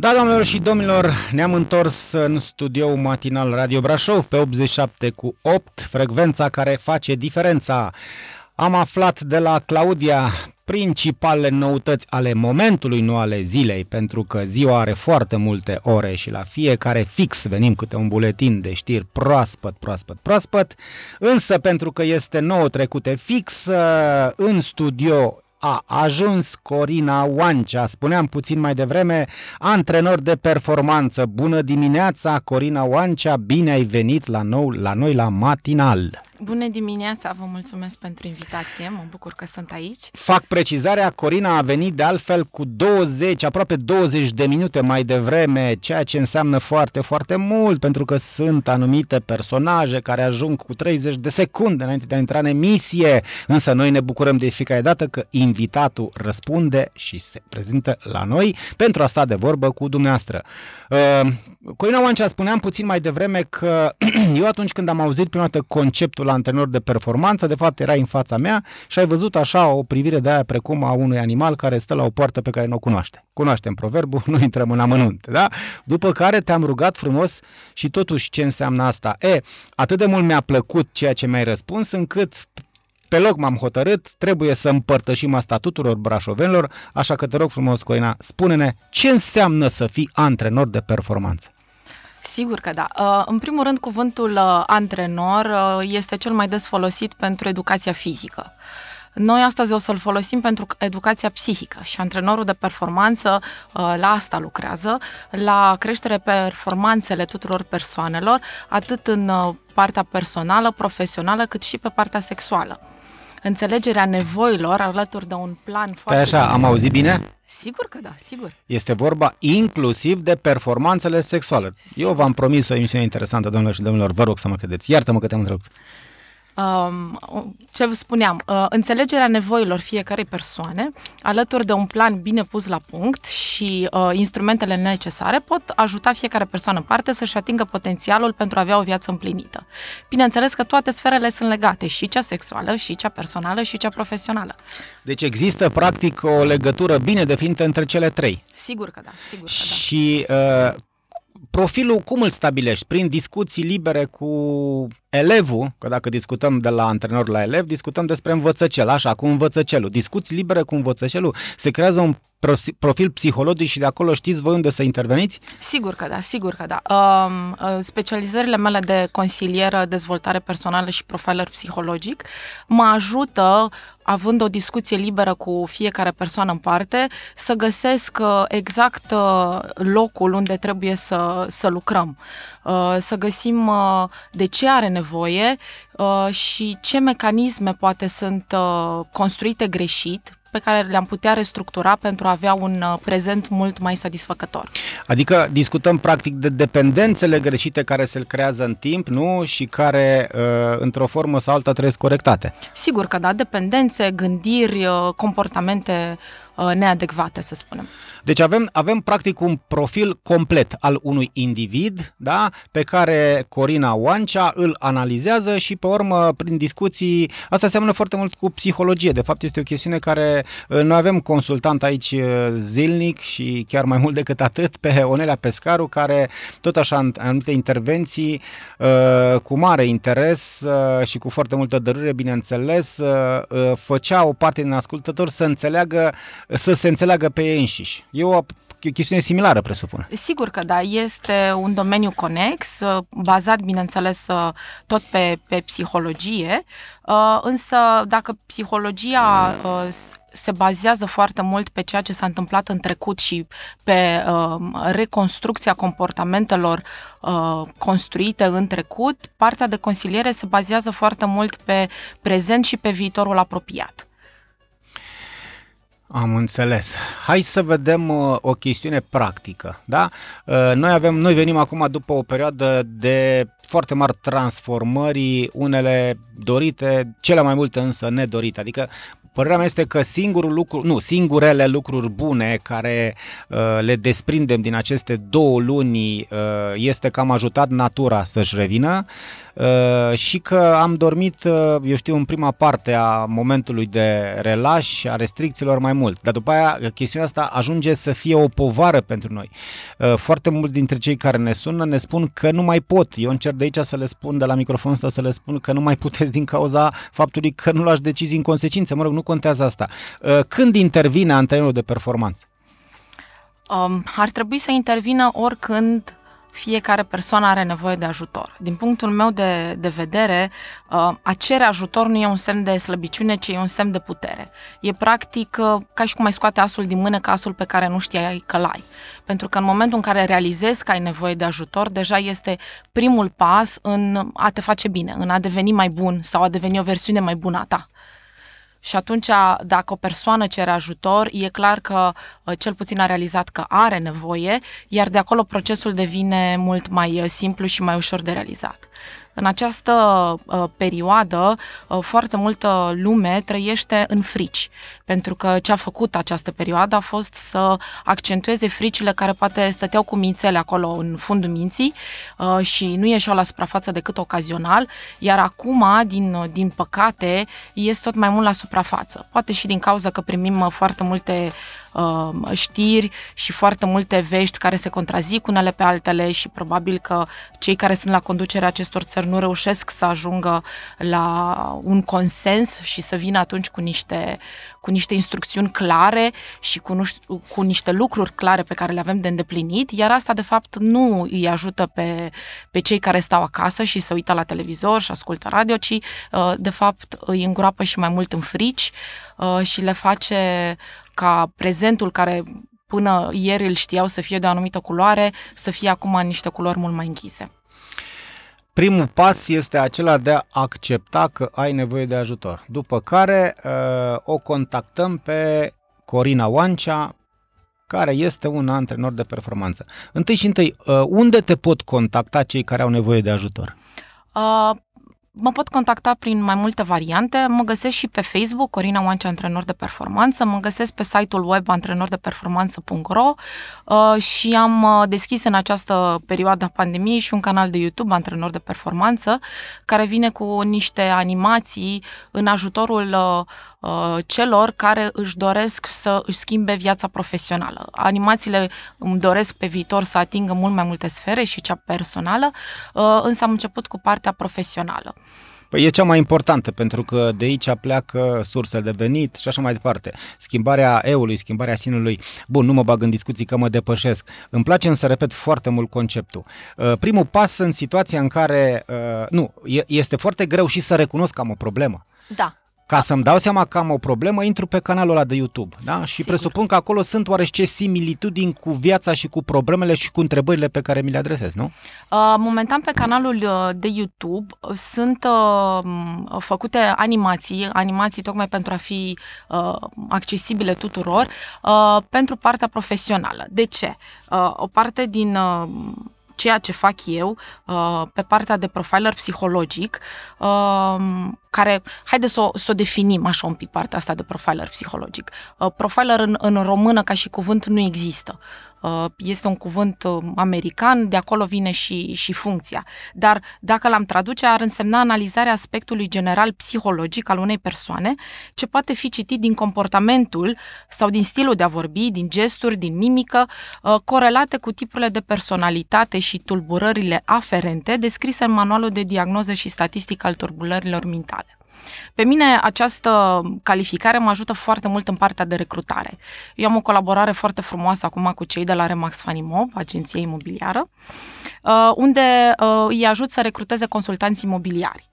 Da, doamnelor și domnilor, ne-am întors în studioul matinal Radio Brașov pe 87 cu 8, frecvența care face diferența. Am aflat de la Claudia principalele noutăți ale momentului, nu ale zilei, pentru că ziua are foarte multe ore și la fiecare fix venim câte un buletin de știri proaspăt, proaspăt, proaspăt, însă pentru că este nou trecute fix, în studio a ajuns Corina Oancea, spuneam puțin mai devreme, antrenor de performanță. Bună dimineața, Corina Oancea, bine ai venit la, nou, la noi la matinal. Bună dimineața, vă mulțumesc pentru invitație, mă bucur că sunt aici. Fac precizarea, Corina a venit de altfel cu 20, aproape 20 de minute mai devreme, ceea ce înseamnă foarte, foarte mult, pentru că sunt anumite personaje care ajung cu 30 de secunde înainte de a intra în emisie, însă noi ne bucurăm de fiecare dată că invitatul răspunde și se prezintă la noi pentru a sta de vorbă cu dumneavoastră. Uh, Corina Oancea, spuneam puțin mai devreme că eu atunci când am auzit prima dată conceptul la antrenor de performanță, de fapt era în fața mea și ai văzut așa o privire de aia precum a unui animal care stă la o poartă pe care nu o cunoaște. Cunoaștem proverbul, nu intrăm în amănunt, da? După care te-am rugat frumos și totuși ce înseamnă asta? E, atât de mult mi-a plăcut ceea ce mi-ai răspuns încât pe loc m-am hotărât, trebuie să împărtășim asta tuturor brașovenilor, așa că te rog frumos, Coina, spune-ne ce înseamnă să fii antrenor de performanță. Sigur că da. Uh, în primul rând, cuvântul uh, antrenor uh, este cel mai des folosit pentru educația fizică. Noi astăzi o să-l folosim pentru educația psihică și antrenorul de performanță la asta lucrează, la creștere performanțele tuturor persoanelor, atât în partea personală, profesională, cât și pe partea sexuală înțelegerea nevoilor alături de un plan Stai foarte... așa, am auzit bine? Sigur că da, sigur. Este vorba inclusiv de performanțele sexuale. Sigur. Eu v-am promis o emisiune interesantă, domnilor și domnilor, vă rog să mă credeți. Iartă-mă că te-am întrebat ce spuneam, uh, înțelegerea nevoilor fiecarei persoane, alături de un plan bine pus la punct și uh, instrumentele necesare, pot ajuta fiecare persoană în parte să-și atingă potențialul pentru a avea o viață împlinită. Bineînțeles că toate sferele sunt legate, și cea sexuală, și cea personală, și cea profesională. Deci există practic o legătură bine definită între cele trei. Sigur că da, sigur că da. Și uh, profilul cum îl stabilești? Prin discuții libere cu elevul, că dacă discutăm de la antrenor la elev, discutăm despre învățăcel, așa, cu învățăcelul. Discuții libere cu învățăcelul, se creează un profil psihologic și de acolo știți voi unde să interveniți? Sigur că da, sigur că da. Um, uh, specializările mele de consilieră, dezvoltare personală și profiler psihologic mă ajută, având o discuție liberă cu fiecare persoană în parte, să găsesc uh, exact uh, locul unde trebuie să, să lucrăm. Să găsim de ce are nevoie și ce mecanisme poate sunt construite greșit pe care le-am putea restructura pentru a avea un uh, prezent mult mai satisfăcător. Adică discutăm practic de dependențele greșite care se creează în timp, nu? Și care uh, într-o formă sau alta trebuie corectate. Sigur că da, dependențe, gândiri, uh, comportamente neadecvate, să spunem. Deci avem, avem practic un profil complet al unui individ, da, pe care Corina Oancea îl analizează și pe urmă, prin discuții, asta seamănă foarte mult cu psihologie. De fapt, este o chestiune care uh, noi avem consultant aici uh, zilnic și chiar mai mult decât atât pe Onelea Pescaru, care tot așa în anumite intervenții uh, cu mare interes și cu foarte multă dărâre, bineînțeles, făcea o parte din ascultători să înțeleagă, să se înțeleagă pe ei înșiși. E o chestiune similară, presupun. Sigur că da, este un domeniu conex, uh, bazat, bineînțeles, uh, tot pe, pe psihologie, uh, însă dacă psihologia se bazează foarte mult pe ceea ce s-a întâmplat în trecut și pe reconstrucția comportamentelor construite în trecut, partea de consiliere se bazează foarte mult pe prezent și pe viitorul apropiat. Am înțeles. Hai să vedem uh, o chestiune practică. Da? Uh, noi, avem, noi venim acum după o perioadă de foarte mari transformări, unele dorite, cele mai multe însă nedorite. Adică Părerea mea este că singurul lucru, nu, singurele lucruri bune care uh, le desprindem din aceste două luni uh, este că am ajutat natura să-și revină. uh, și că am dormit, uh, eu știu, în prima parte a momentului de relaș, a restricțiilor mai mult. Dar după aia, chestiunea asta ajunge să fie o povară pentru noi. Uh, foarte mulți dintre cei care ne sună ne spun că nu mai pot. Eu încerc de aici să le spun, de la microfonul ăsta să le spun că nu mai puteți din cauza faptului că nu luați decizii în consecință. Mă rog, nu contează asta. Când intervine antrenorul de performanță? Um, ar trebui să intervină oricând fiecare persoană are nevoie de ajutor. Din punctul meu de, de vedere, uh, a cere ajutor nu e un semn de slăbiciune, ci e un semn de putere. E practic uh, ca și cum ai scoate asul din mână ca asul pe care nu știai că l-ai. Pentru că în momentul în care realizezi că ai nevoie de ajutor, deja este primul pas în a te face bine, în a deveni mai bun sau a deveni o versiune mai bună a ta. Și atunci, dacă o persoană cere ajutor, e clar că uh, cel puțin a realizat că are nevoie, iar de acolo procesul devine mult mai uh, simplu și mai ușor de realizat. În această uh, perioadă, uh, foarte multă lume trăiește în frici, pentru că ce a făcut această perioadă a fost să accentueze fricile care poate stăteau cu mințele acolo în fundul minții uh, și nu ieșeau la suprafață decât ocazional, iar acum, din, din păcate, ies tot mai mult la suprafață. Poate și din cauza că primim uh, foarte multe uh, știri și foarte multe vești care se contrazic unele pe altele și probabil că cei care sunt la conducerea acestor țări nu reușesc să ajungă la un consens și să vină atunci cu niște, cu niște instrucțiuni clare și cu, nu știu, cu niște lucruri clare pe care le avem de îndeplinit, iar asta de fapt nu îi ajută pe, pe cei care stau acasă și se uită la televizor și ascultă radio, ci uh, de fapt îi îngroapă și mai mult în frici uh, și le face ca prezentul care până ieri îl știau să fie de o anumită culoare, să fie acum în niște culori mult mai închise. Primul pas este acela de a accepta că ai nevoie de ajutor. După care uh, o contactăm pe Corina Oancea, care este un antrenor de performanță. Întâi și întâi, uh, unde te pot contacta cei care au nevoie de ajutor? Uh, Mă pot contacta prin mai multe variante. Mă găsesc și pe Facebook, Corina Oancea, antrenor de performanță. Mă găsesc pe site-ul web antrenordeperformanță.ro uh, și am uh, deschis în această perioadă a pandemiei și un canal de YouTube, Antrenor de Performanță, care vine cu niște animații în ajutorul uh, Uh, celor care își doresc să își schimbe viața profesională. Animațiile îmi doresc pe viitor să atingă mult mai multe sfere și cea personală, uh, însă am început cu partea profesională. Păi e cea mai importantă, pentru că de aici pleacă sursele de venit și așa mai departe. Schimbarea eului, schimbarea sinului. Bun, nu mă bag în discuții că mă depășesc. Îmi place să repet foarte mult conceptul. Uh, primul pas în situația în care, nu, este foarte greu și să recunosc că am o problemă. Da. Ca să-mi dau seama că am o problemă, intru pe canalul ăla de YouTube. Da? Și Sigur. presupun că acolo sunt oarește similitudini cu viața și cu problemele și cu întrebările pe care mi le adresez, nu? Uh, momentan pe canalul uh, de YouTube sunt uh, făcute animații, animații tocmai pentru a fi uh, accesibile tuturor, uh, pentru partea profesională. De ce? Uh, o parte din... Uh, ceea ce fac eu uh, pe partea de profiler psihologic, uh, care, haide să o, să o definim așa un pic partea asta de profiler psihologic. Uh, profiler în, în română ca și cuvânt nu există. Uh, este un cuvânt uh, american, de acolo vine și, și funcția. Dar dacă l-am traduce, ar însemna analizarea aspectului general psihologic al unei persoane, ce poate fi citit din comportamentul sau din stilul de a vorbi, din gesturi, din mimică, uh, corelate cu tipurile de personalitate și tulburările aferente descrise în manualul de diagnoză și statistică al tulburărilor mentale. Pe mine această calificare mă ajută foarte mult în partea de recrutare. Eu am o colaborare foarte frumoasă acum cu cei de la Remax Fanimob, agenție imobiliară, uh, unde uh, îi ajut să recruteze consultanți imobiliari.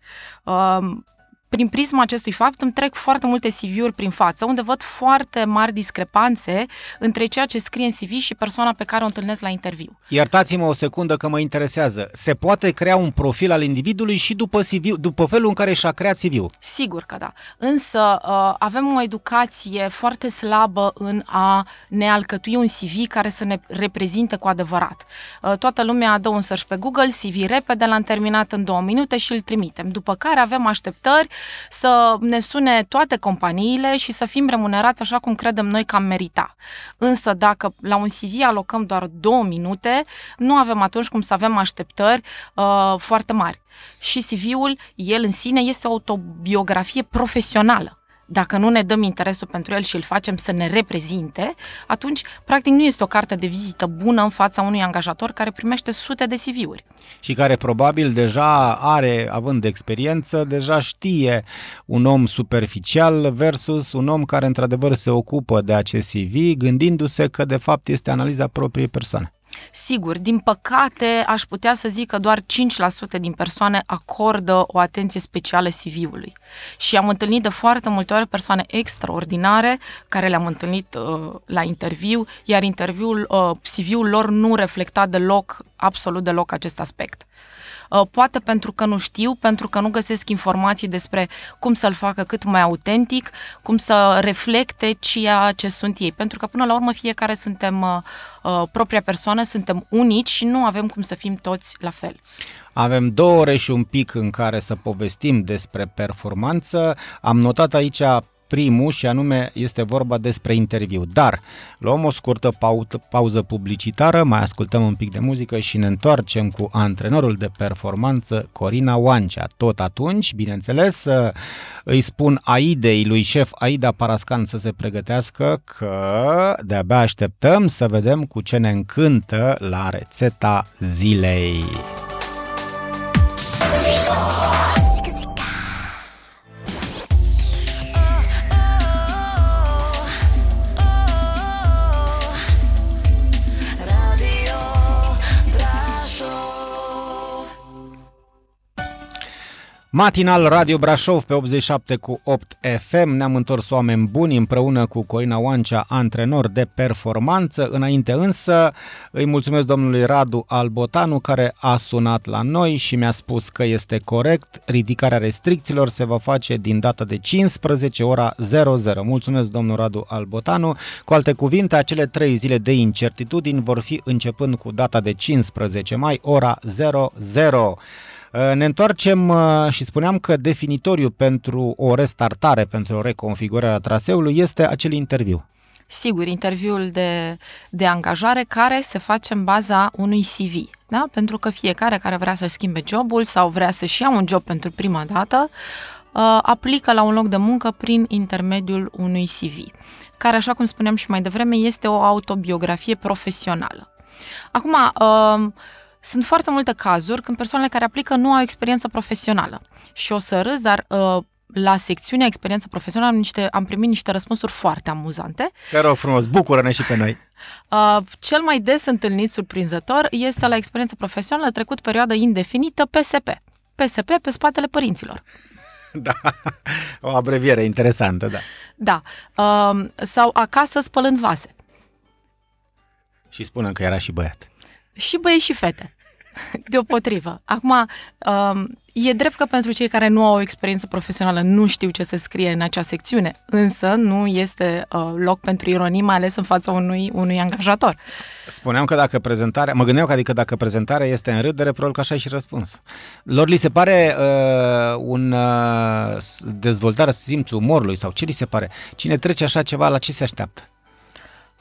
Uh, prin prisma acestui fapt îmi trec foarte multe CV-uri prin față, unde văd foarte mari discrepanțe între ceea ce scrie în CV și persoana pe care o întâlnesc la interviu. Iertați-mă o secundă că mă interesează. Se poate crea un profil al individului și după, CV, după felul în care și-a creat CV-ul? Sigur că da. Însă uh, avem o educație foarte slabă în a ne alcătui un CV care să ne reprezinte cu adevărat. Uh, toată lumea dă un search pe Google, CV repede, l-am terminat în două minute și îl trimitem. După care avem așteptări să ne sune toate companiile și să fim remunerați așa cum credem noi că am merita. Însă dacă la un CV alocăm doar două minute, nu avem atunci cum să avem așteptări uh, foarte mari. Și CV-ul, el în sine, este o autobiografie profesională dacă nu ne dăm interesul pentru el și îl facem să ne reprezinte, atunci, practic, nu este o carte de vizită bună în fața unui angajator care primește sute de CV-uri. Și care probabil deja are, având experiență, deja știe un om superficial versus un om care într-adevăr se ocupă de acest CV, gândindu-se că de fapt este analiza propriei persoane. Sigur, din păcate, aș putea să zic că doar 5% din persoane acordă o atenție specială CV-ului. Și am întâlnit de foarte multe ori persoane extraordinare care le-am întâlnit uh, la interviu, iar interviul, uh, CV-ul lor nu reflecta deloc, absolut deloc acest aspect. Uh, poate pentru că nu știu, pentru că nu găsesc informații despre cum să-l facă cât mai autentic, cum să reflecte ceea ce sunt ei. Pentru că până la urmă fiecare suntem uh, uh, propria persoană, suntem unici și nu avem cum să fim toți la fel. Avem două ore și un pic în care să povestim despre performanță. Am notat aici primul și anume este vorba despre interviu. Dar luăm o scurtă pauză publicitară, mai ascultăm un pic de muzică și ne întoarcem cu antrenorul de performanță Corina Oancea. Tot atunci, bineînțeles, îi spun Aidei lui șef Aida Parascan să se pregătească că de-abia așteptăm să vedem cu ce ne încântă la rețeta zilei. Matinal Radio Brașov pe 87 cu 8 FM. Ne-am întors oameni buni împreună cu Corina Oancea, antrenor de performanță. Înainte însă îi mulțumesc domnului Radu Albotanu care a sunat la noi și mi-a spus că este corect. Ridicarea restricțiilor se va face din data de 15 ora 00. Mulțumesc domnul Radu Albotanu. Cu alte cuvinte, acele trei zile de incertitudini vor fi începând cu data de 15 mai ora 00. Uh, ne întoarcem uh, și spuneam că definitoriu pentru o restartare, pentru o reconfigurare a traseului este acel interviu. Sigur, interviul de, de angajare care se face în baza unui CV. Da? Pentru că fiecare care vrea să-și schimbe jobul sau vrea să-și ia un job pentru prima dată, uh, aplică la un loc de muncă prin intermediul unui CV, care, așa cum spuneam și mai devreme, este o autobiografie profesională. Acum, sunt foarte multe cazuri când persoanele care aplică nu au experiență profesională. Și o să râs, dar uh, la secțiunea experiență profesională am, niște, am primit niște răspunsuri foarte amuzante. Te rog frumos, bucură-ne și pe noi! Uh, cel mai des întâlnit surprinzător este la experiență profesională trecut perioadă indefinită PSP. PSP pe spatele părinților. Da, o abreviere interesantă, da. Da, uh, sau acasă spălând vase. Și spunem că era și băiat. Și băieți și fete. Deopotrivă. Acum, um, e drept că pentru cei care nu au o experiență profesională nu știu ce se scrie în acea secțiune, însă nu este uh, loc pentru ironii, mai ales în fața unui, unui angajator. Spuneam că dacă prezentarea, mă gândeam că adică dacă prezentarea este în râdere, probabil că așa e și răspuns. Lor li se pare uh, un uh, dezvoltare simțul umorului sau ce li se pare? Cine trece așa ceva, la ce se așteaptă?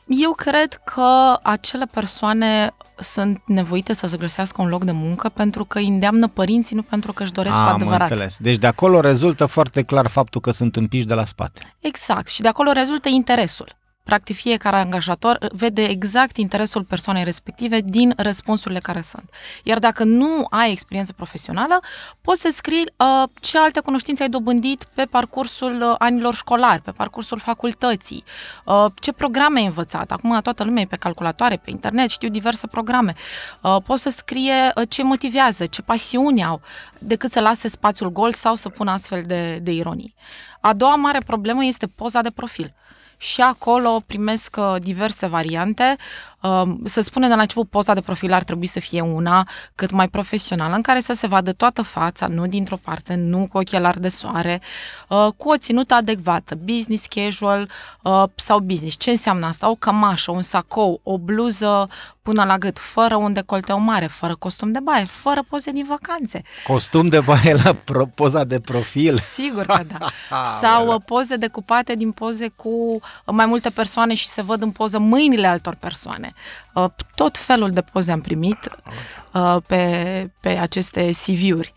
Eu cred că acele persoane sunt nevoite să se găsească un loc de muncă pentru că îi îndeamnă părinții, nu pentru că își doresc Am adevărat. înțeles. Deci de acolo rezultă foarte clar faptul că sunt împiși de la spate. Exact. Și de acolo rezultă interesul. Practic, fiecare angajator vede exact interesul persoanei respective din răspunsurile care sunt. Iar dacă nu ai experiență profesională, poți să scrii uh, ce alte cunoștințe ai dobândit pe parcursul uh, anilor școlari, pe parcursul facultății, uh, ce programe ai învățat. Acum toată lumea e pe calculatoare, pe internet, știu diverse programe. Uh, poți să scrie uh, ce motivează, ce pasiuni au, decât să lase spațiul gol sau să pună astfel de, de ironii. A doua mare problemă este poza de profil. Și acolo primesc uh, diverse variante. Um, să spunem de la început, poza de profil ar trebui să fie una cât mai profesională, în care să se vadă toată fața, nu dintr-o parte, nu cu ochelari de soare, uh, cu o ținută adecvată, business casual uh, sau business. Ce înseamnă asta? O cămașă, un sacou, o bluză până la gât, fără un decolteu mare, fără costum de baie, fără poze din vacanțe. Costum de baie la pro- poza de profil? Sigur că da. Sau uh, poze decupate din poze cu mai multe persoane și se văd în poză mâinile altor persoane. Uh, tot felul de poze am primit uh, pe, pe aceste CV-uri,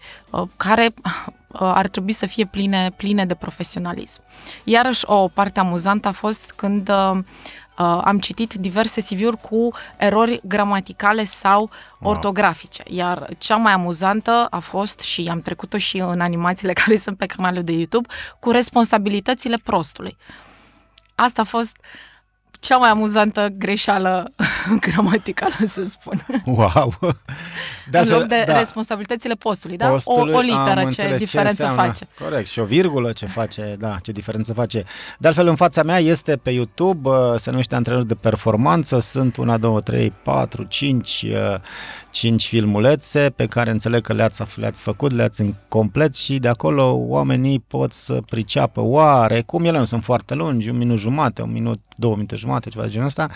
care ar trebui să fie pline, pline de profesionalism. Iarăși, o parte amuzantă a fost când uh, am citit diverse CV-uri cu erori gramaticale sau ortografice. Iar cea mai amuzantă a fost, și am trecut-o și în animațiile care sunt pe canalul de YouTube, cu responsabilitățile prostului. Asta a fost uh, cea mai amuzantă greșeală gramaticală, să spun. Wow! Dar în loc de da. responsabilitățile postului, da? Postului, o, o literă, ce diferență ce face. Corect, și o virgulă ce face, da, ce diferență face. De altfel, în fața mea este pe YouTube, uh, se numește antrenor de performanță, sunt una, două, trei, patru, cinci, uh, cinci filmulețe pe care înțeleg că le-ați, le-ați făcut, le-ați complet și de acolo oamenii pot să priceapă oare, cum ele nu sunt foarte lungi, un minut jumate, un minut, două minute jumate, ceva de genul ăsta,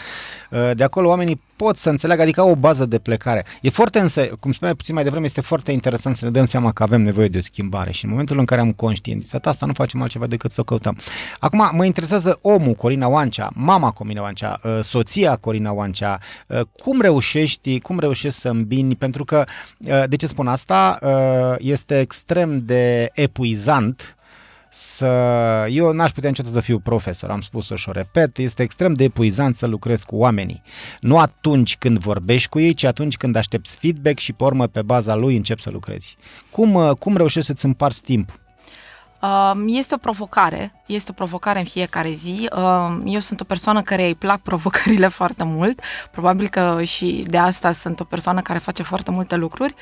uh, de acolo oamenii pot să înțeleagă, adică au o bază de plecare. E foarte însă, cum spuneai puțin mai devreme, este foarte interesant să ne dăm seama că avem nevoie de o schimbare și în momentul în care am conștientizat asta, nu facem altceva decât să o căutăm. Acum, mă interesează omul, Corina Oancea, mama Corina Oancea, uh, soția Corina Oancea, uh, cum reușești, cum reușești să îmbini, pentru că, uh, de ce spun asta, este extrem de epuizant să... Eu n-aș putea niciodată să fiu profesor, am spus-o și o repet, este extrem de epuizant să lucrezi cu oamenii. Nu atunci când vorbești cu ei, ci atunci când aștepți feedback și pe urmă pe baza lui începi să lucrezi. Cum, uh, cum reușești să-ți împarți timp? Um, este o provocare, este o provocare în fiecare zi. Um, eu sunt o persoană care îi plac provocările foarte mult, probabil că și de asta sunt o persoană care face foarte multe lucruri.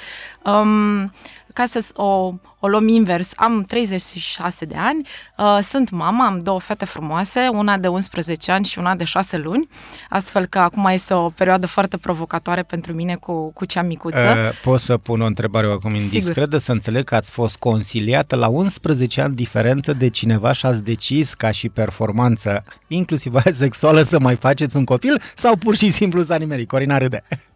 Um, ca să o, o luăm invers, am 36 de ani, uh, sunt mama, am două fete frumoase, una de 11 ani și una de 6 luni, astfel că acum este o perioadă foarte provocatoare pentru mine cu, cu cea micuță. Uh, pot să pun o întrebare acum indiscretă, să înțeleg că ați fost conciliată la 11 ani diferență de cineva și ați decis ca și performanță, inclusiv aia sexuală, să mai faceți un copil sau pur și simplu s-a nimerit? Corina râde.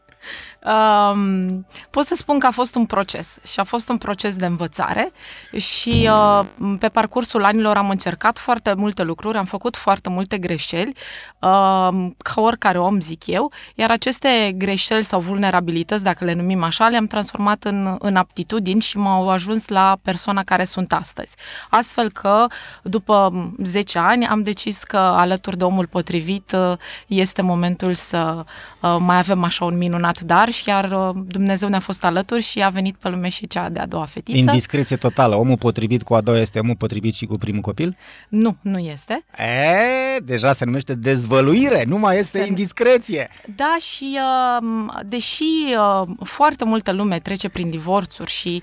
Um, pot să spun că a fost un proces și a fost un proces de învățare și uh, pe parcursul anilor am încercat foarte multe lucruri, am făcut foarte multe greșeli, uh, ca oricare om zic eu, iar aceste greșeli sau vulnerabilități, dacă le numim așa, le-am transformat în, în aptitudini și m-au ajuns la persoana care sunt astăzi. Astfel că după 10 ani am decis că alături de omul potrivit uh, este momentul să uh, mai avem așa un minunat dar și iar uh, Dumnezeu ne-a fost alături și a venit pe lume și cea de-a doua fetiță. Indiscreție totală. Omul potrivit cu a doua este omul potrivit și cu primul copil? Nu, nu este. E, deja se numește dezvăluire, nu mai este se... indiscreție. Da, și uh, deși uh, foarte multă lume trece prin divorțuri și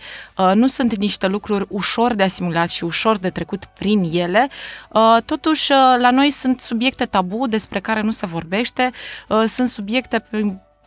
nu sunt niște lucruri ușor de asimilat și ușor de trecut prin ele, totuși la noi sunt subiecte tabu despre care nu se vorbește, sunt subiecte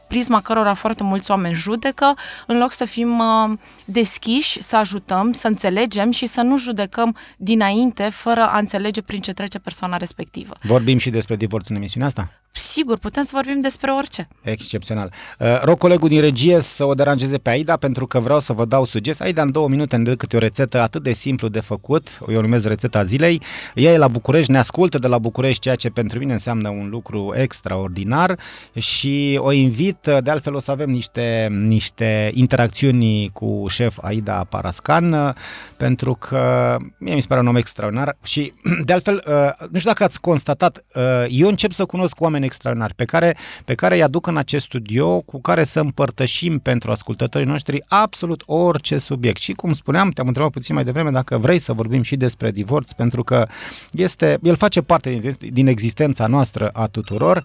prisma cărora foarte mulți oameni judecă, în loc să fim uh, deschiși, să ajutăm, să înțelegem și să nu judecăm dinainte, fără a înțelege prin ce trece persoana respectivă. Vorbim și despre divorț în emisiunea asta? Sigur, putem să vorbim despre orice. Excepțional. Uh, rog colegul din regie să o deranjeze pe Aida pentru că vreau să vă dau sugestii. Aida în două minute îmi dă câte o rețetă atât de simplu de făcut, eu o numesc rețeta zilei. Ea e la București, ne ascultă de la București, ceea ce pentru mine înseamnă un lucru extraordinar și o invit, de altfel o să avem niște, niște interacțiuni cu șef Aida Parascan pentru că mie mi se pare un om extraordinar și de altfel, uh, nu știu dacă ați constatat, uh, eu încep să cunosc oameni oameni extraordinari pe care, pe care îi aduc în acest studio, cu care să împărtășim pentru ascultătorii noștri absolut orice subiect. Și cum spuneam, te-am întrebat puțin mai devreme dacă vrei să vorbim și despre divorț, pentru că este, el face parte din, din existența noastră a tuturor.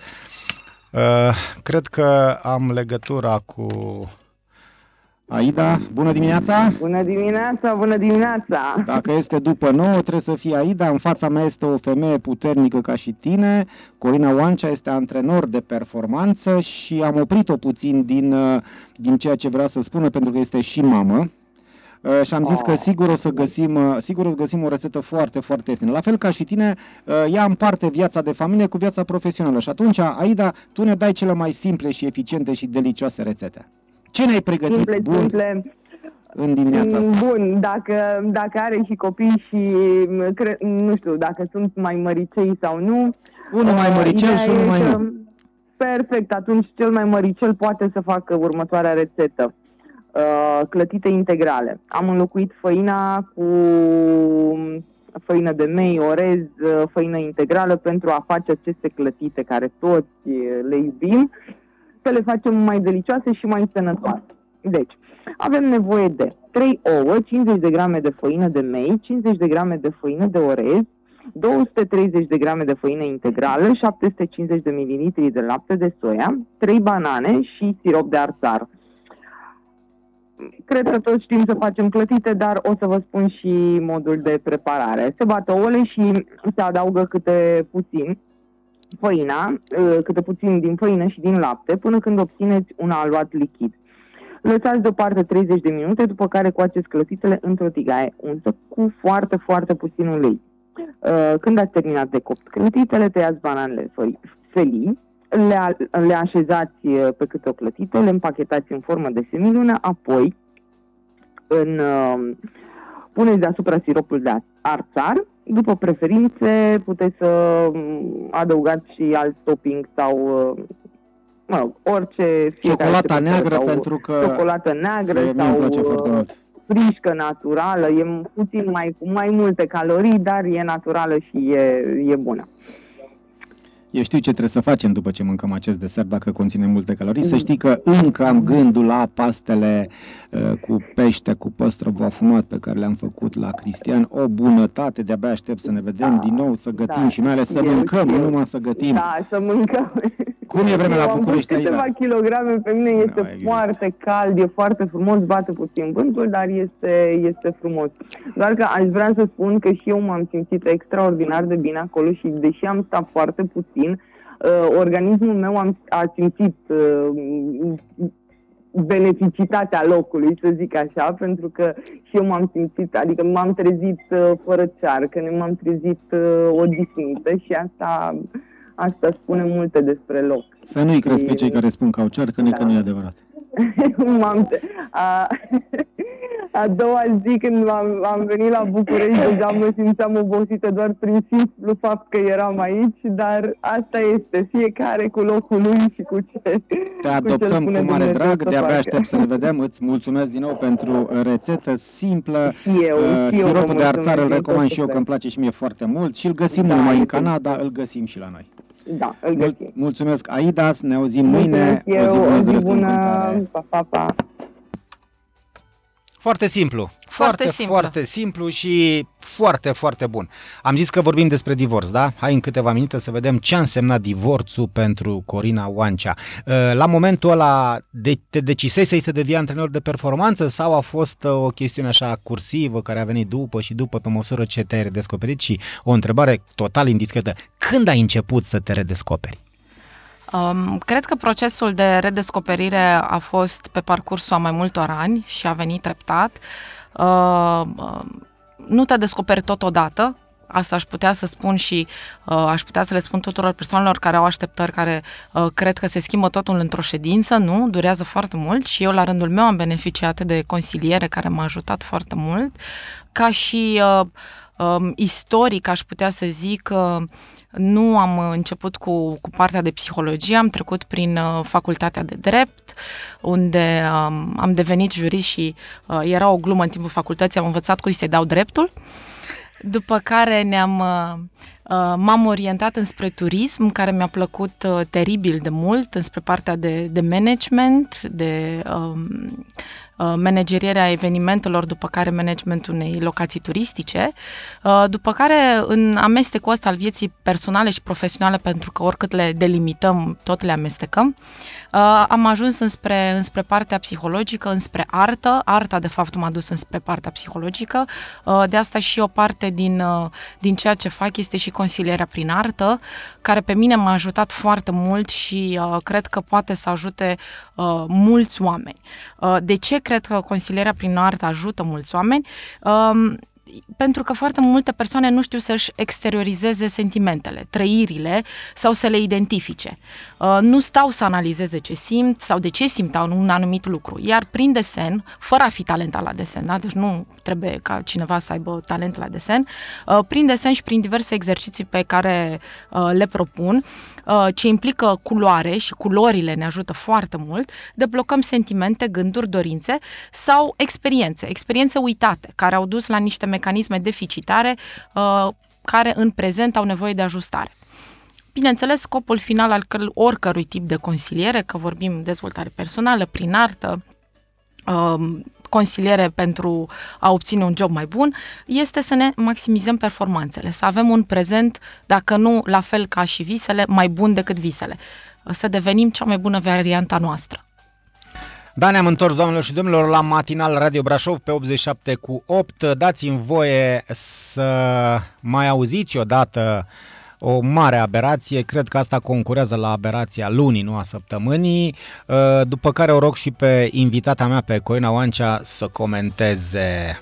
Uh, cred că am legătura cu Aida, bună dimineața! Bună dimineața, bună dimineața! Dacă este după nouă, trebuie să fie Aida. În fața mea este o femeie puternică ca și tine. Corina Oancea este antrenor de performanță și am oprit-o puțin din, uh, din ceea ce vrea să spună, pentru că este și mamă. Uh, și am zis că sigur o să găsim, uh, sigur o să găsim o rețetă foarte, foarte ieftină. La fel ca și tine, uh, ea împarte viața de familie cu viața profesională. Și atunci, Aida, tu ne dai cele mai simple și eficiente și delicioase rețete. Ce ne-ai pregătit Simple, bun simple. în dimineața asta? Bun, dacă, dacă are și copii și m, cre, nu știu, dacă sunt mai măricei sau nu. Unul mai uh, măricel ideea și unul e mai că- nu. Perfect, atunci cel mai măricel poate să facă următoarea rețetă. Uh, clătite integrale. Am înlocuit făina cu făină de mei, orez, uh, făină integrală pentru a face aceste clătite care toți uh, le iubim, să le facem mai delicioase și mai sănătoase. Deci, avem nevoie de 3 ouă, 50 de grame de făină de mei, 50 de grame de făină de orez, 230 de grame de făină integrală, 750 de mililitri de lapte de soia, 3 banane și sirop de arțar. Cred că toți știm să facem clătite, dar o să vă spun și modul de preparare. Se bate ouăle și se adaugă câte puțin făina, uh, câte puțin din făină și din lapte, până când obțineți un aluat lichid. Lăsați deoparte 30 de minute, după care coaceți clătitele într-o tigaie unsă cu foarte, foarte puțin ulei. Uh, Când ați terminat de copt clătitele, tăiați bananele făi- felii, le, a- le așezați uh, pe câte o clătită, le împachetați în formă de semilună, apoi în, uh, puneți deasupra siropul de a- arțar, după preferințe puteți să um, adăugați și alt topping sau uh, mă rog, orice fiecare Ciocolata ce preferă, neagră, sau pentru că ciocolată neagră se- mie îmi sau place foarte uh, mult. frișcă naturală, e puțin mai, cu mai multe calorii, dar e naturală și e, e bună. Eu știu ce trebuie să facem după ce mâncăm acest desert dacă conține multe calorii. Mm. Să știi că încă am gândul la pastele uh, cu pește, cu păstrăv afumat pe care le-am făcut la Cristian. O bunătate, de-abia aștept să ne vedem Da, din nou, să gătim da, și mai ales să eu mâncăm, nu știu. numai să gătim. Da, să mâncăm. Cum e vremea Eu la București, Am pus câteva Aida? kilograme, pe mine este Nu există. foarte cald, e foarte frumos, bate puțin vântul, dar este, este frumos. Doar că aș vrea să spun că și eu m-am simțit extraordinar de bine acolo și deși am stat foarte puțin, uh, organismul meu am, a simțit uh, beneficitatea locului, să zic așa, pentru că și eu m-am simțit, adică m-am trezit uh, fără cearcă, nu m-am trezit uh, odihnită și asta, asta spune multe despre loc. Să nu-i crezi pe cei care spun că au cearcă, că Da. nu e adevărat. m-am, a, a doua zi când am, am venit la București, deja mă simțeam obosită doar prin simplu fapt că eram aici, dar asta este, fiecare cu locul lui și cu ce Te cu ce adoptăm spune cu mare Dumnezeu drag, să de-abia facă. aștept să ne vedem. Îți mulțumesc din nou pentru rețetă simplă. Și eu, Uh, și eu vă Siropul de arțar îl mulțumesc din recomand tot și eu că sufletul. îmi place și mie foarte mult și îl găsim Da, nu numai în e Canada, îl găsim și la noi. Da, îl Mul- găsim. mulțumesc, Aidas, ne auzim mâine. Mulțumesc o zi eu, bună, o îți zi doresc în bună, continuare. pa, pa, pa. Foarte simplu. Foarte simplu. Foarte simplu și foarte, foarte bun. Am zis că vorbim despre divorț, da? Hai în câteva minute să vedem ce a însemnat divorțul pentru Corina Oancea. Uh, La momentul ăla, de, te decisese să devii antrenor de performanță sau a fost uh, o chestiune așa cursivă care a venit după și după pe măsură ce te-ai redescoperit? Și o întrebare total indiscretă. Când ai început să te redescoperi? Um, cred că procesul de redescoperire a fost pe parcursul a mai multor ani și a venit treptat. Uh, uh, nu te descoperi totodată, asta aș putea să spun și uh, aș putea să le spun tuturor persoanelor care au așteptări, care uh, cred că se schimbă totul într-o ședință, nu, durează foarte mult și eu la rândul meu am beneficiat de consiliere care m-a ajutat foarte mult, ca și uh, um, istoric, aș putea să zic, uh, nu am început cu, cu partea de psihologie, am trecut prin uh, facultatea de drept, unde um, am devenit jurist și uh, era o glumă în timpul facultății, am învățat cum să-i dau dreptul. După care ne-am, uh, uh, m-am orientat înspre turism, care mi-a plăcut uh, teribil de mult, înspre partea de, de management, de um, managerierea evenimentelor, după care managementul unei locații turistice, după care în amestecul ăsta al vieții personale și profesionale, pentru că oricât le delimităm, tot le amestecăm, am ajuns înspre, înspre partea psihologică, înspre artă. Arta, de fapt, m-a dus înspre partea psihologică. De asta și o parte din, din ceea ce fac este și consilierea prin artă, care pe mine m-a ajutat foarte mult și uh, cred că poate să ajute uh, mulți oameni. Uh, de ce cred că consilierea prin artă ajută mulți oameni? Uh, pentru că foarte multe persoane nu știu să-și exteriorizeze sentimentele, trăirile sau să le identifice. Uh, nu stau să analizeze ce simt sau de ce simt un anumit lucru. Iar prin desen, fără a fi talentat la desen, da? deci nu trebuie ca cineva să aibă talent la desen, uh, prin desen și prin diverse exerciții pe care uh, le propun, ce implică culoare și culorile ne ajută foarte mult, deblocăm sentimente, gânduri, dorințe sau experiențe, experiențe uitate, care au dus la niște mecanisme deficitare care în prezent au nevoie de ajustare. Bineînțeles, scopul final al oricărui tip de consiliere, că vorbim dezvoltare personală, prin artă, um, consiliere pentru a obține un job mai bun, este să ne maximizăm performanțele, să avem un prezent, dacă nu la fel ca și visele, mai bun decât visele, să devenim cea mai bună varianta noastră. Da, ne-am întors, doamnelor și domnilor, la matinal Radio Brașov pe 87 cu 8. Dați-mi voie să mai auziți odată o mare aberație. Cred că asta concurează la aberația lunii, nu a săptămânii. Uh, după care o rog și pe invitata mea, pe Corina Oancea, să comenteze.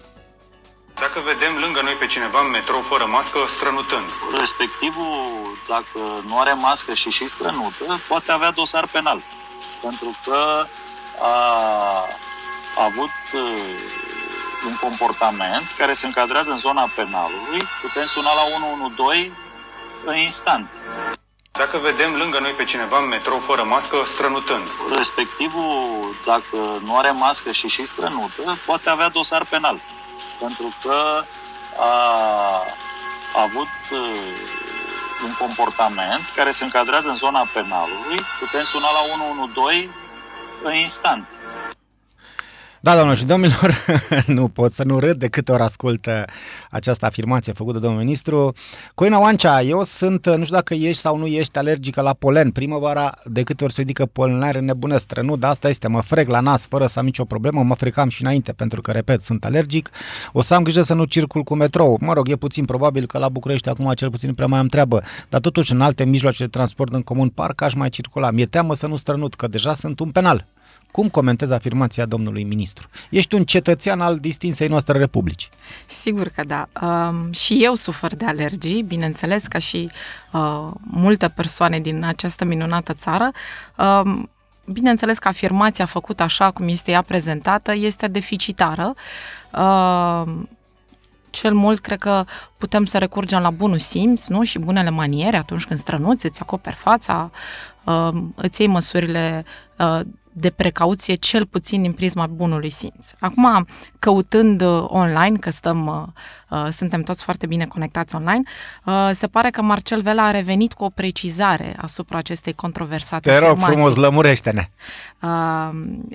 Dacă vedem lângă noi pe cineva în metrou fără mască, strănutând. Respectivul, dacă nu are mască și și strănută, poate avea dosar penal. Pentru că a, a avut uh, un comportament care se încadrează în zona penalului, putem suna la 112 instant. Dacă vedem lângă noi pe cineva în metrou fără mască, strănutând. Respectivul, dacă nu are mască și și strănută, poate avea dosar penal. Pentru că a, a avut uh, un comportament care se încadrează în zona penalului, putem suna la 112 instant. Da, domnul și domnilor, nu pot să nu râd de câte ori ascult uh, această afirmație făcută de domnul ministru. Coina Oancea, eu sunt, uh, nu știu dacă ești sau nu ești alergică la polen. Primăvara, de câte ori se ridică polenare nebunesc, nu, dar asta este, mă frec la nas fără să am nicio problemă, mă frecam și înainte pentru că, repet, sunt alergic. O să am grijă să nu circul cu metrou. Mă rog, e puțin probabil că la București acum cel puțin prea mai am treabă, dar totuși în alte mijloace de transport în comun parcă aș mai circula. Mi-e teamă să nu strănut, că deja sunt un penal. Cum comentezi afirmația domnului ministru? Ești un cetățean al distinsei noastre republici. Sigur că da. Um, și eu sufer de alergii, bineînțeles, ca și uh, multe persoane din această minunată țară. Um, bineînțeles că afirmația făcută așa cum este ea prezentată este deficitară. Uh, cel mult cred că putem să recurgem la bunul simț nu? și bunele maniere atunci când strănuți, îți acoperi fața, uh, îți iei măsurile uh, de precauție, cel puțin din prisma bunului simț. Acum, căutând uh, online, că stăm, uh, uh, suntem toți foarte bine conectați online, uh, se pare că Marcel Vela a revenit cu o precizare asupra acestei controversate Te rog frumos, lămurește-ne! Uh,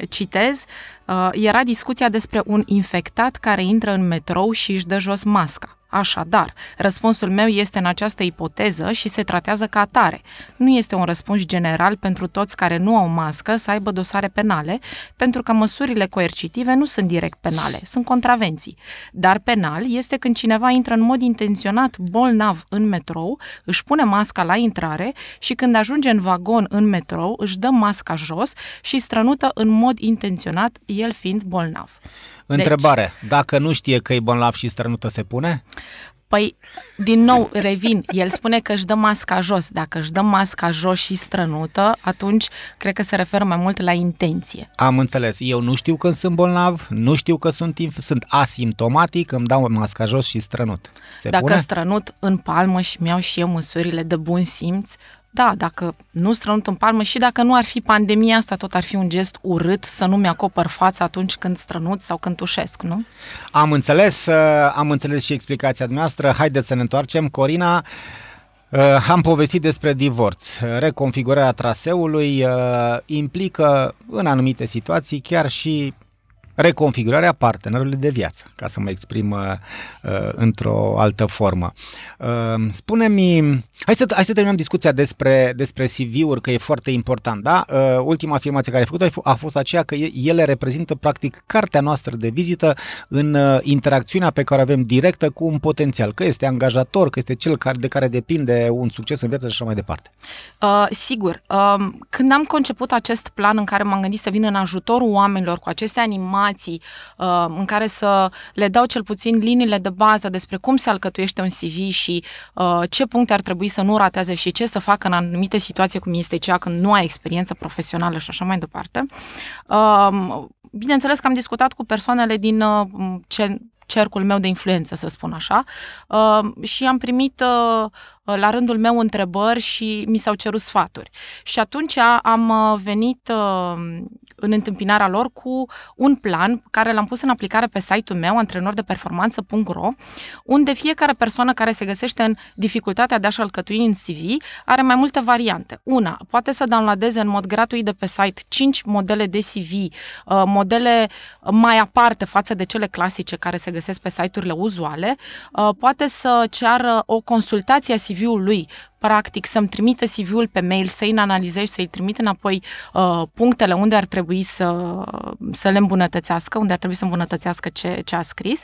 citez, uh, era discuția despre un infectat care intră în metrou și își dă jos masca. Așadar, răspunsul meu este în această ipoteză și se tratează ca atare. Nu este un răspuns general pentru toți care nu au mască să aibă dosare penale, pentru că măsurile coercitive nu sunt direct penale, sunt contravenții. Dar penal este când cineva intră în mod intenționat bolnav în metrou, își pune masca la intrare și când ajunge în vagon în metrou, își dă masca jos și strănută în mod intenționat, el fiind bolnav. Întrebare. Deci, dacă nu știe că e bolnav și strănută, se pune? Păi, din nou, revin, el spune că își dă masca jos. Dacă își dă masca jos și strănută, atunci cred că se referă mai mult la intenție. Am înțeles. Eu nu știu când sunt bolnav, nu știu că sunt, sunt asimptomatic, îmi dau masca jos și strănut. Se Dacă pune? strănut în palmă și mi-au și eu măsurile de bun simț, da, dacă nu strănut în palmă și dacă nu ar fi pandemia asta, tot ar fi un gest urât să nu mi-acopăr fața atunci când strănut sau când tușesc, nu? Am înțeles, uh, am înțeles și explicația dumneavoastră. Haideți să ne întoarcem. Corina, uh, am povestit despre divorț. Reconfigurarea traseului uh, implică în anumite situații chiar și reconfigurarea partenerului de viață, ca să mă exprim uh, uh, într-o altă formă. Uh, spune-mi, hai să, hai să terminăm discuția despre, despre CV-uri, că e foarte important, da? Uh, ultima afirmație care ai făcut-o a fost aceea că ele reprezintă practic cartea noastră de vizită în uh, interacțiunea pe care o avem directă cu un potențial, că este angajator, că este cel care, de care depinde un succes în viață și așa mai departe. Uh, sigur, uh, când am conceput acest plan în care m-am gândit să vin în ajutorul oamenilor cu aceste animale informații uh, în care să le dau cel puțin liniile de bază despre cum se alcătuiește un CV și uh, ce puncte ar trebui să nu rateze și ce să facă în anumite situații, cum este cea când nu ai experiență profesională și așa mai departe. Uh, bineînțeles că am discutat cu persoanele din uh, ce, cercul meu de influență, să spun așa, uh, și am primit uh, Uh, la rândul meu întrebări și mi s-au cerut sfaturi. Și atunci am uh, venit uh, în întâmpinarea lor cu un plan care l-am pus în aplicare pe site-ul meu, antrenordeperformanță.ro, unde fiecare persoană care se găsește în dificultatea de a-și alcătui în CV are mai multe variante. Una, poate să downloadeze în mod gratuit de pe site 5 modele de CV, modele mai aparte față de cele clasice care se găsesc pe site-urile uzuale, poate să ceară o consultație a CV CV-ul lui practic să-mi trimită CV-ul pe mail, să-i analizez, să-i trimit înapoi uh, punctele unde ar trebui să, să le îmbunătățească, unde ar trebui să îmbunătățească ce, ce a scris,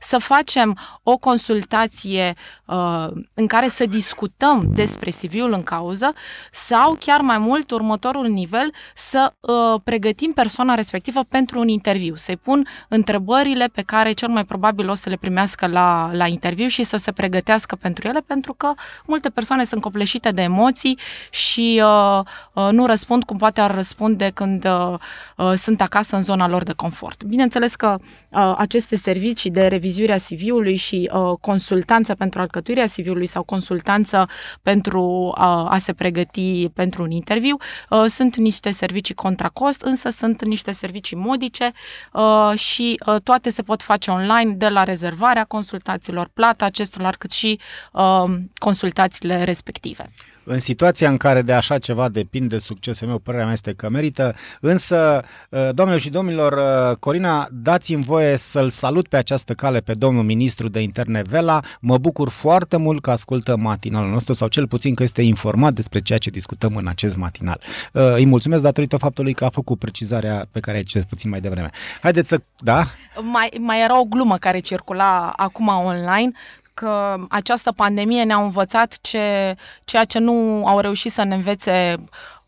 să facem o consultație uh, în care să discutăm despre CV-ul în cauză sau chiar mai mult următorul nivel să uh, pregătim persoana respectivă pentru un interviu, să-i pun întrebările pe care cel mai probabil o să le primească la, la interviu și să se pregătească pentru ele, pentru că multe persoane sunt sunt copleșite de emoții și uh, uh, nu răspund cum poate ar răspunde când uh, uh, sunt acasă în zona lor de confort. Bineînțeles că uh, aceste servicii de revizuire a CV-ului și uh, consultanță pentru alcătuirea CV-ului sau consultanță pentru uh, a se pregăti pentru un interviu uh, sunt niște servicii contra cost, însă sunt niște servicii modice uh, și uh, toate se pot face online de la rezervarea consultațiilor, plata acestora, cât și uh, consultațiile respective respective. În situația în care de așa ceva depinde succesul meu, părerea mea este că merită, însă, uh, doamnelor și domnilor, uh, Corina, dați-mi voie să-l salut pe această cale pe domnul ministru de interne Vela. Mă bucur foarte mult că ascultă matinalul nostru sau cel puțin că este informat despre ceea ce discutăm în acest matinal. Uh, îi mulțumesc datorită faptului că a făcut precizarea pe care ai cel puțin mai devreme. Haideți să... Da? Mai, mai era o glumă care circula acum online că această pandemie ne-a învățat ce, ceea ce nu au reușit să ne învețe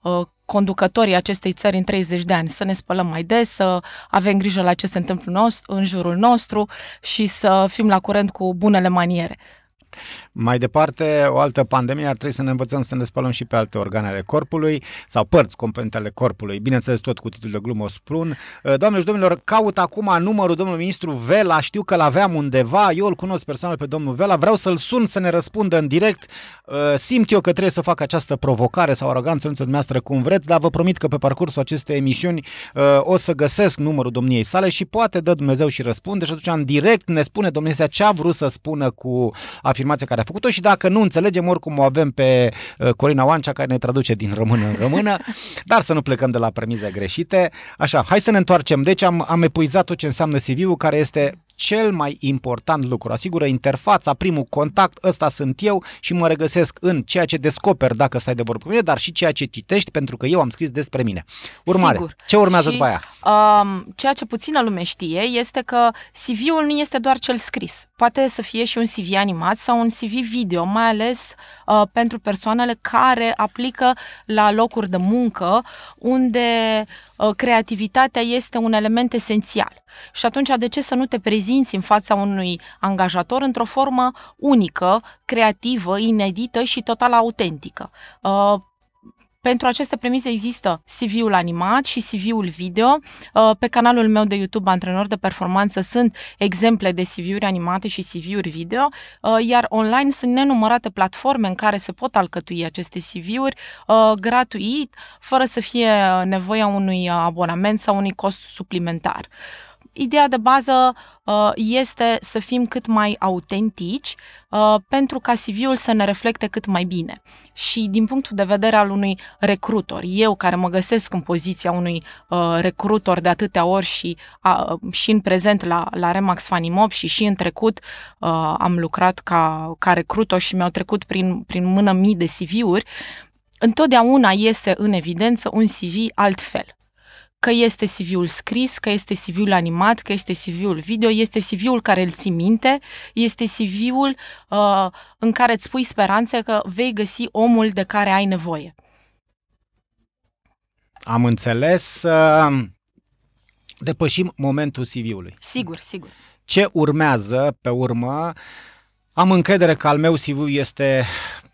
uh, conducătorii acestei țări în 30 de ani, să ne spălăm mai des, să avem grijă la ce se întâmplă în jurul nostru și să fim la curent cu bunele maniere. Mai departe, o altă pandemie ar trebui să ne învățăm să ne spălăm și pe alte organe ale corpului sau părți componente ale corpului. Bineînțeles, tot cu titlul de glumă o spun. Uh, doamne și domnilor, caut acum numărul domnului ministru Vela, știu că l-aveam undeva, eu îl cunosc personal pe domnul Vela, vreau să-l sun să ne răspundă în direct. Uh, simt eu că trebuie să fac această provocare sau aroganță în dumneavoastră cum vreți, dar vă promit că pe parcursul acestei emisiuni uh, o să găsesc numărul domniei sale și poate dă Dumnezeu și răspunde și atunci în direct ne spune domnia ce a vrut să spună cu afirmația care a făcut-o și dacă nu înțelegem, oricum o avem pe uh, Corina Oancea care ne traduce din română în română, dar să nu plecăm de la premize greșite. Așa, hai să ne întoarcem. Deci am, am epuizat tot ce înseamnă CV-ul, care este cel mai important lucru. Asigură interfața, primul contact, ăsta sunt eu și mă regăsesc în ceea ce descoper dacă stai de vorbă cu mine, dar și ceea ce citești pentru că eu am scris despre mine. Urmare, Sigur. ce urmează și, după aia? Um, ceea ce puțină lume știe este că CV-ul nu este doar cel scris. Poate să fie și un CV animat sau un CV video, mai ales uh, pentru persoanele care aplică la locuri de muncă unde uh, creativitatea este un element esențial. Și atunci, de ce să nu te prezinți în fața unui angajator într-o formă unică, creativă, inedită și total autentică? Uh, pentru aceste premize există CV-ul animat și CV-ul video. Uh, pe canalul meu de YouTube, Antrenor de Performanță, sunt exemple de CV-uri animate și CV-uri video, uh, iar online sunt nenumărate platforme în care se pot alcătui aceste CV-uri gratuit, fără să fie nevoia unui abonament sau unui cost suplimentar ideea de bază uh, este să fim cât mai autentici uh, pentru ca CV-ul să ne reflecte cât mai bine. Și din punctul de vedere al unui recrutor, eu care mă găsesc în poziția unui uh, recrutor de atâtea ori și, uh, și în prezent la, la Remax Fanimob și și în trecut uh, am lucrat ca, ca recrutor și mi-au trecut prin, prin mână mii de CV-uri, întotdeauna iese în evidență un CV altfel că este CV-ul scris, că este CV-ul animat, că este CV-ul video, este CV-ul care îl ții minte, este CV-ul uh, în care îți pui speranțe că vei găsi omul de care ai nevoie. Am înțeles. Uh, depășim momentul CV-ului. Sigur, sigur. Ce urmează pe urmă? Am încredere că al meu CV este,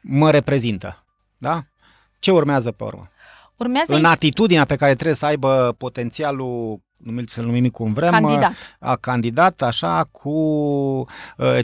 mă reprezintă. Da? Ce urmează pe urmă? Urmează în atitudinea pe care trebuie să aibă potențialul numiți să numim cum vrem, candidat. a candidat așa cu uh,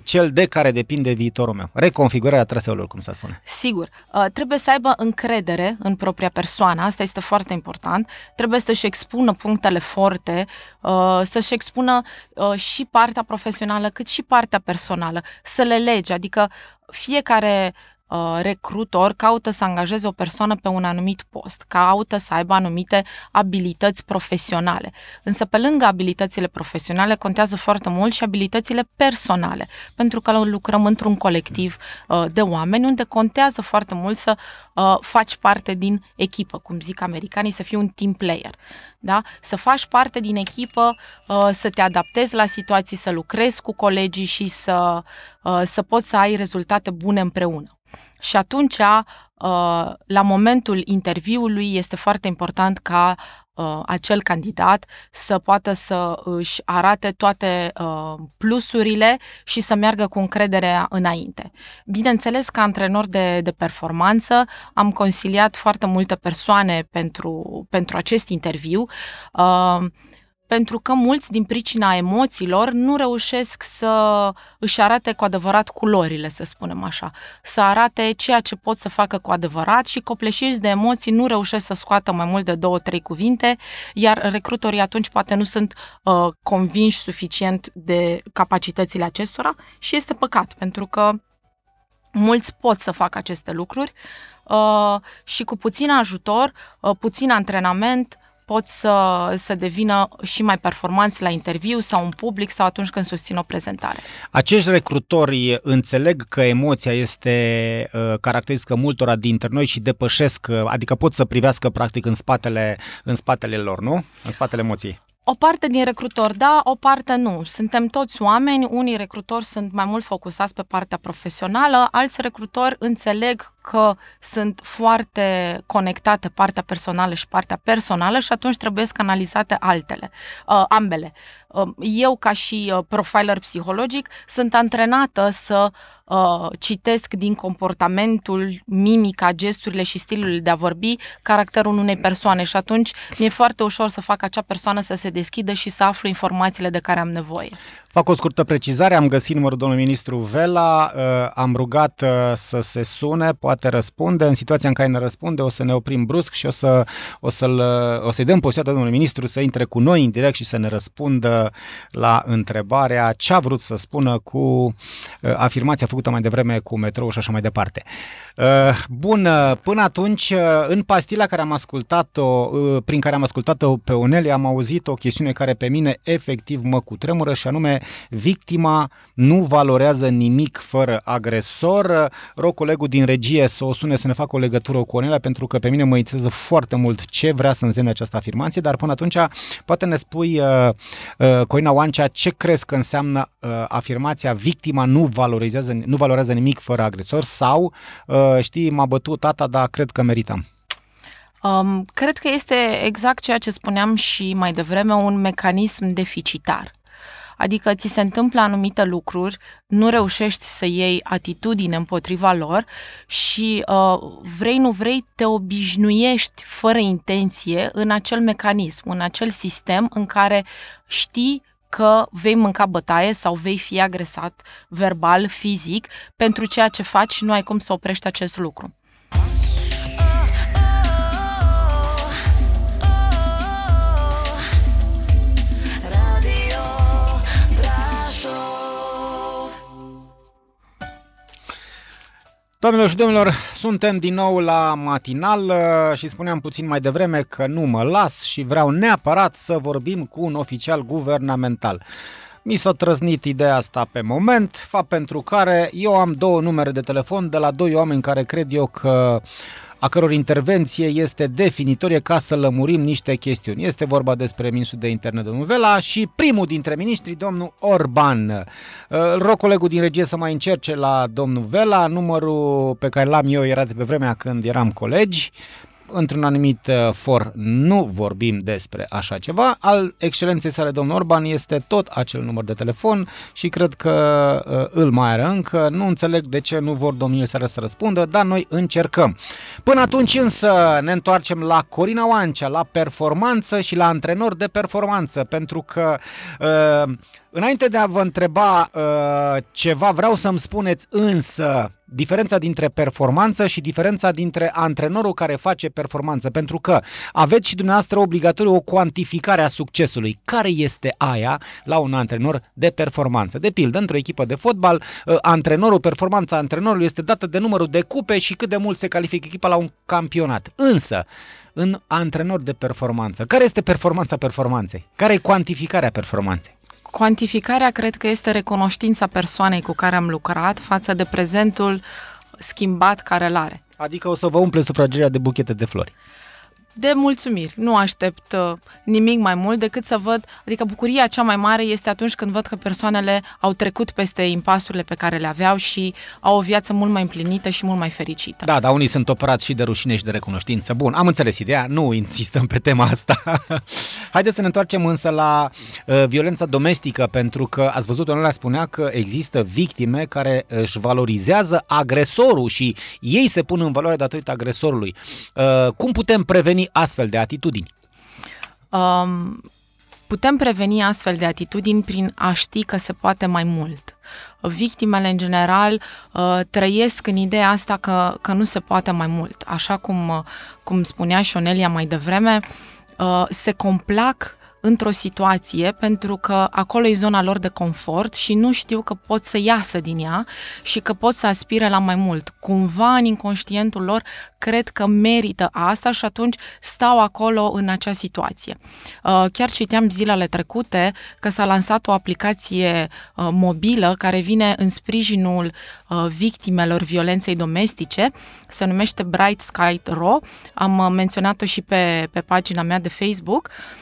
cel de care depinde viitorul meu. Reconfigurarea traseului, cum se spune. Sigur. Uh, trebuie să aibă încredere în propria persoană, asta este foarte important. Trebuie să-și expună punctele forte, uh, să-și expună uh, și partea profesională cât și partea personală, să le lege, adică fiecare Uh, recrutor caută să angajeze o persoană pe un anumit post, caută să aibă anumite abilități profesionale. Însă pe lângă abilitățile profesionale contează foarte mult și abilitățile personale, pentru că lucrăm într-un colectiv uh, de oameni unde contează foarte mult să uh, faci parte din echipă, cum zic americanii, să fii un team player. Da? Să faci parte din echipă, uh, să te adaptezi la situații, să lucrezi cu colegii și să, uh, să poți să ai rezultate bune împreună. Și atunci, uh, la momentul interviului, este foarte important ca uh, acel candidat să poată să își arate toate uh, plusurile și să meargă cu încredere înainte. Bineînțeles, ca antrenor de, de performanță, am consiliat foarte multe persoane pentru, pentru acest interviu pentru că mulți din pricina emoțiilor nu reușesc să își arate cu adevărat culorile, să spunem așa, să arate ceea ce pot să facă cu adevărat și copleșiți de emoții nu reușesc să scoată mai mult de două, trei cuvinte, iar recrutorii atunci poate nu sunt uh, convinși suficient de capacitățile acestora și este păcat, pentru că mulți pot să facă aceste lucruri uh, și cu puțin ajutor, uh, puțin antrenament, pot să, să devină și mai performanți la interviu sau în public sau atunci când susțin o prezentare. Acești recrutori înțeleg că emoția este uh, caracteristică multora dintre noi și depășesc, uh, adică pot să privească practic în spatele, în spatele lor, nu? În spatele emoției. O parte din recrutori da, o parte nu. Suntem toți oameni, unii recrutori sunt mai mult focusați pe partea profesională, alți recrutori înțeleg că sunt foarte conectate partea personală și partea personală și atunci trebuie să analizate altele, uh, ambele. Uh, eu, ca și uh, profiler psihologic, sunt antrenată să uh, citesc din comportamentul, mimica, gesturile și stilul de a vorbi caracterul unei persoane și atunci mi-e foarte ușor să fac acea persoană să se deschidă și să aflu informațiile de care am nevoie. Fac o scurtă precizare, am găsit numărul domnului ministru Vela, uh, am rugat uh, să se sune, poate răspunde. În situația în care ne răspunde, o să ne oprim brusc și o, să, o, să-l, uh, o să-i dăm posibilitatea domnului ministru să intre cu noi în direct și să ne răspundă la întrebarea ce a vrut să spună cu afirmația făcută mai devreme cu metrou și așa mai departe. Bun, până atunci, în pastila care am ascultat-o, prin care am ascultat-o pe Unele, am auzit o chestiune care pe mine efectiv mă cutremură și anume victima nu valorează nimic fără agresor. Rog colegul din regie să o sune să ne facă o legătură cu Onelea, pentru că pe mine mă interesează foarte mult ce vrea să însemne această afirmație, dar până atunci poate ne spui, uh, uh, Corina Oancea, ce crezi că înseamnă uh, afirmația victima nu valorizează, nu valorează nimic fără agresor sau, uh, știi, m-a bătut tata, dar cred că meritam. Um, cred că este exact ceea ce spuneam și mai devreme, un mecanism deficitar. Adică ți se întâmplă anumite lucruri, nu reușești să iei atitudine împotriva lor și uh, vrei, nu vrei, te obișnuiești fără intenție în acel mecanism, în acel sistem în care știi că vei mânca bătaie sau vei fi agresat verbal, fizic, pentru ceea ce faci și nu ai cum să oprești acest lucru. Doamnelor și domnilor, suntem din nou la matinal uh, și spuneam puțin mai devreme că nu mă las și vreau neapărat să vorbim cu un oficial guvernamental. Mi s-a trăznit ideea asta pe moment, fapt pentru care eu am două numere de telefon de la doi oameni care cred eu că a căror intervenție este definitorie ca să lămurim niște chestiuni. Este vorba despre ministrul de interne, domnul Vela, și primul dintre miniștri, domnul Orban. Uh, îl rog colegul din regie să mai încerce la domnul Vela. Numărul pe care l-am eu era de pe vremea când eram colegi într-un anumit uh, for nu vorbim despre așa ceva. Al excelenței sale, domnul Orban, este tot acel număr de telefon și cred că uh, îl mai are încă. Nu înțeleg de ce nu vor domnule sale să răspundă, dar noi încercăm. Până atunci însă ne întoarcem la Corina Oancea, la performanță și la antrenor de performanță, pentru că uh, Înainte de a vă întreba uh, ceva, vreau să-mi spuneți însă diferența dintre performanță și diferența dintre antrenorul care face performanță, pentru că aveți și dumneavoastră obligatoriu o cuantificare a succesului. Care este aia la un antrenor de performanță? De pildă, într-o echipă de fotbal, uh, antrenorul, performanța antrenorului este dată de numărul de cupe și cât de mult se califică echipa la un campionat. Însă, în antrenor de performanță, care este performanța performanței? Care e cuantificarea performanței? Cuantificarea cred că este recunoștința persoanei cu care am lucrat față de prezentul schimbat care îl are. Adică o să vă umple sufrageria de buchete de flori de mulțumiri. Nu aștept uh, nimic mai mult decât să văd, adică bucuria cea mai mare este atunci când văd că persoanele au trecut peste impasurile pe care le aveau și au o viață mult mai împlinită și mult mai fericită. Da, dar unii sunt operați și de rușine și de recunoștință. Bun, am înțeles ideea, nu insistăm pe tema asta. Haideți să ne întoarcem însă la uh, violența domestică, pentru că ați văzut, Onela spunea că există victime care își valorizează agresorul și ei se pun în valoare datorită agresorului. Uh, cum putem preveni preveni astfel de atitudini? Um, putem preveni astfel de atitudini prin a ști că se poate mai mult. Victimele, în general, uh, trăiesc în ideea asta că, că nu se poate mai mult. Așa cum, uh, cum spunea și Onelia mai devreme, uh, se complac într-o situație pentru că acolo e zona lor de confort și nu știu că pot să iasă din ea și că pot să aspire la mai mult. Cumva în inconștientul lor cred că merită asta și atunci stau acolo în acea situație. Uh, chiar citeam zilele trecute că s-a lansat o aplicație uh, mobilă care vine în sprijinul uh, victimelor violenței domestice, se numește Bright Sky Ro, am menționat-o și pe, pe pagina mea de Facebook, Uh,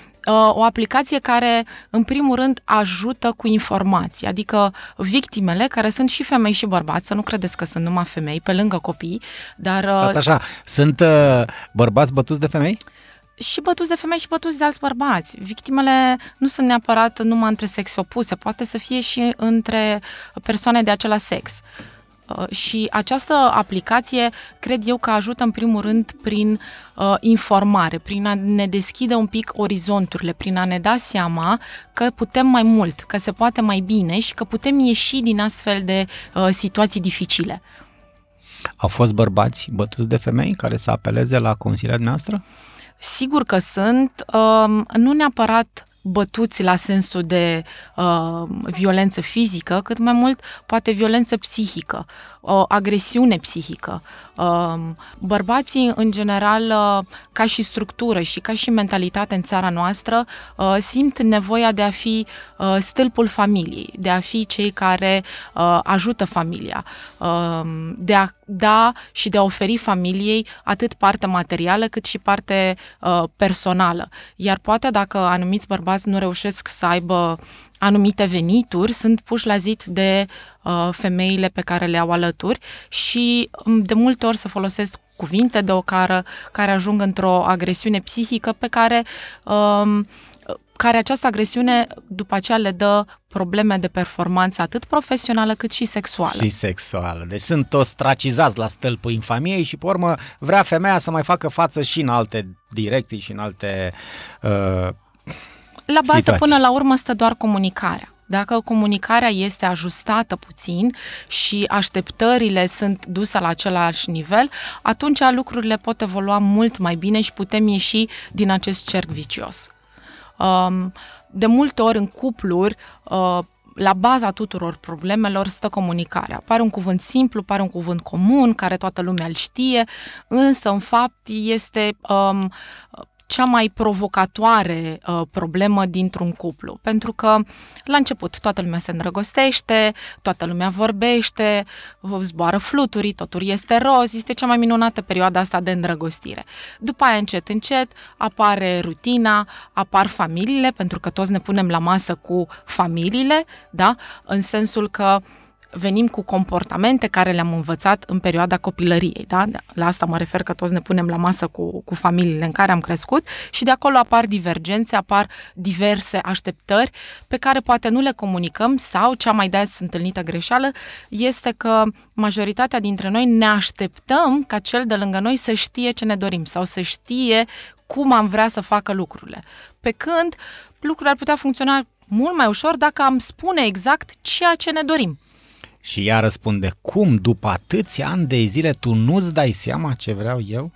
o aplicație care, în primul rând, ajută cu informații, adică victimele, care sunt și femei și bărbați, să nu credeți că sunt numai femei, pe lângă copii, dar... Uh, Stați așa, sunt uh, bărbați bătuți de femei? și bătuți de femei și bătuți de alți bărbați. Victimele nu sunt neapărat numai între sexe opuse, poate să fie și între persoane de același sex. Uh, și această aplicație cred eu că ajută în primul rând prin uh, informare, prin a ne deschide un pic orizonturile, prin a ne da seama că putem mai mult, că se poate mai bine și că putem ieși din astfel de uh, situații dificile. Au fost bărbați bătuți de femei care să apeleze la consiliul noastră? Sigur că sunt, uh, nu neapărat bătuți la sensul de uh, violență fizică, cât mai mult poate violență psihică, o agresiune psihică. Uh, bărbații, în general, uh, ca și structură și ca și mentalitate în țara noastră, uh, simt nevoia de a fi uh, stâlpul familiei, de a fi cei care uh, ajută familia, uh, de a da și de a oferi familiei atât parte materială cât și parte uh, personală. Iar poate dacă anumiți bărbați nu reușesc să aibă anumite venituri, sunt puși la zid de uh, femeile pe care le au alături și um, de multe ori se folosesc cuvinte de ocară care ajung într-o agresiune psihică pe care um, care această agresiune după aceea le dă probleme de performanță atât profesională cât și sexuală. Și sexuală. Deci sunt ostracizați la stâlpul infamiei și pe urmă vrea femeia să mai facă față și în alte direcții și în alte uh, La bază situații. până la urmă stă doar comunicarea. Dacă comunicarea este ajustată puțin și așteptările sunt duse la același nivel, atunci lucrurile pot evolua mult mai bine și putem ieși din acest cerc vicios. Um, de multe ori în cupluri, uh, la baza tuturor problemelor stă comunicarea. Pare un cuvânt simplu, pare un cuvânt comun, care toată lumea îl știe, însă în fapt este um, cea mai provocatoare uh, problemă dintr-un cuplu. Pentru că la început toată lumea se îndrăgostește, toată lumea vorbește, zboară fluturi, totul este roz, este cea mai minunată perioadă asta de îndrăgostire. După aia, încet, încet, apare rutina, apar familiile, pentru că toți ne punem la masă cu familiile, da? în sensul că venim cu comportamente care le-am învățat în perioada copilăriei. Da? La asta mă refer că toți ne punem la masă cu, cu familiile în care am crescut și de acolo apar divergențe, apar diverse așteptări pe care poate nu le comunicăm sau cea mai des întâlnită greșeală este că majoritatea dintre noi ne așteptăm ca cel de lângă noi să știe ce ne dorim sau să știe cum am vrea să facă lucrurile. Pe când lucrurile ar putea funcționa mult mai ușor dacă am spune exact ceea ce ne dorim. Și ea răspunde, cum după atâția ani de zile tu nu-ți dai seama ce vreau eu?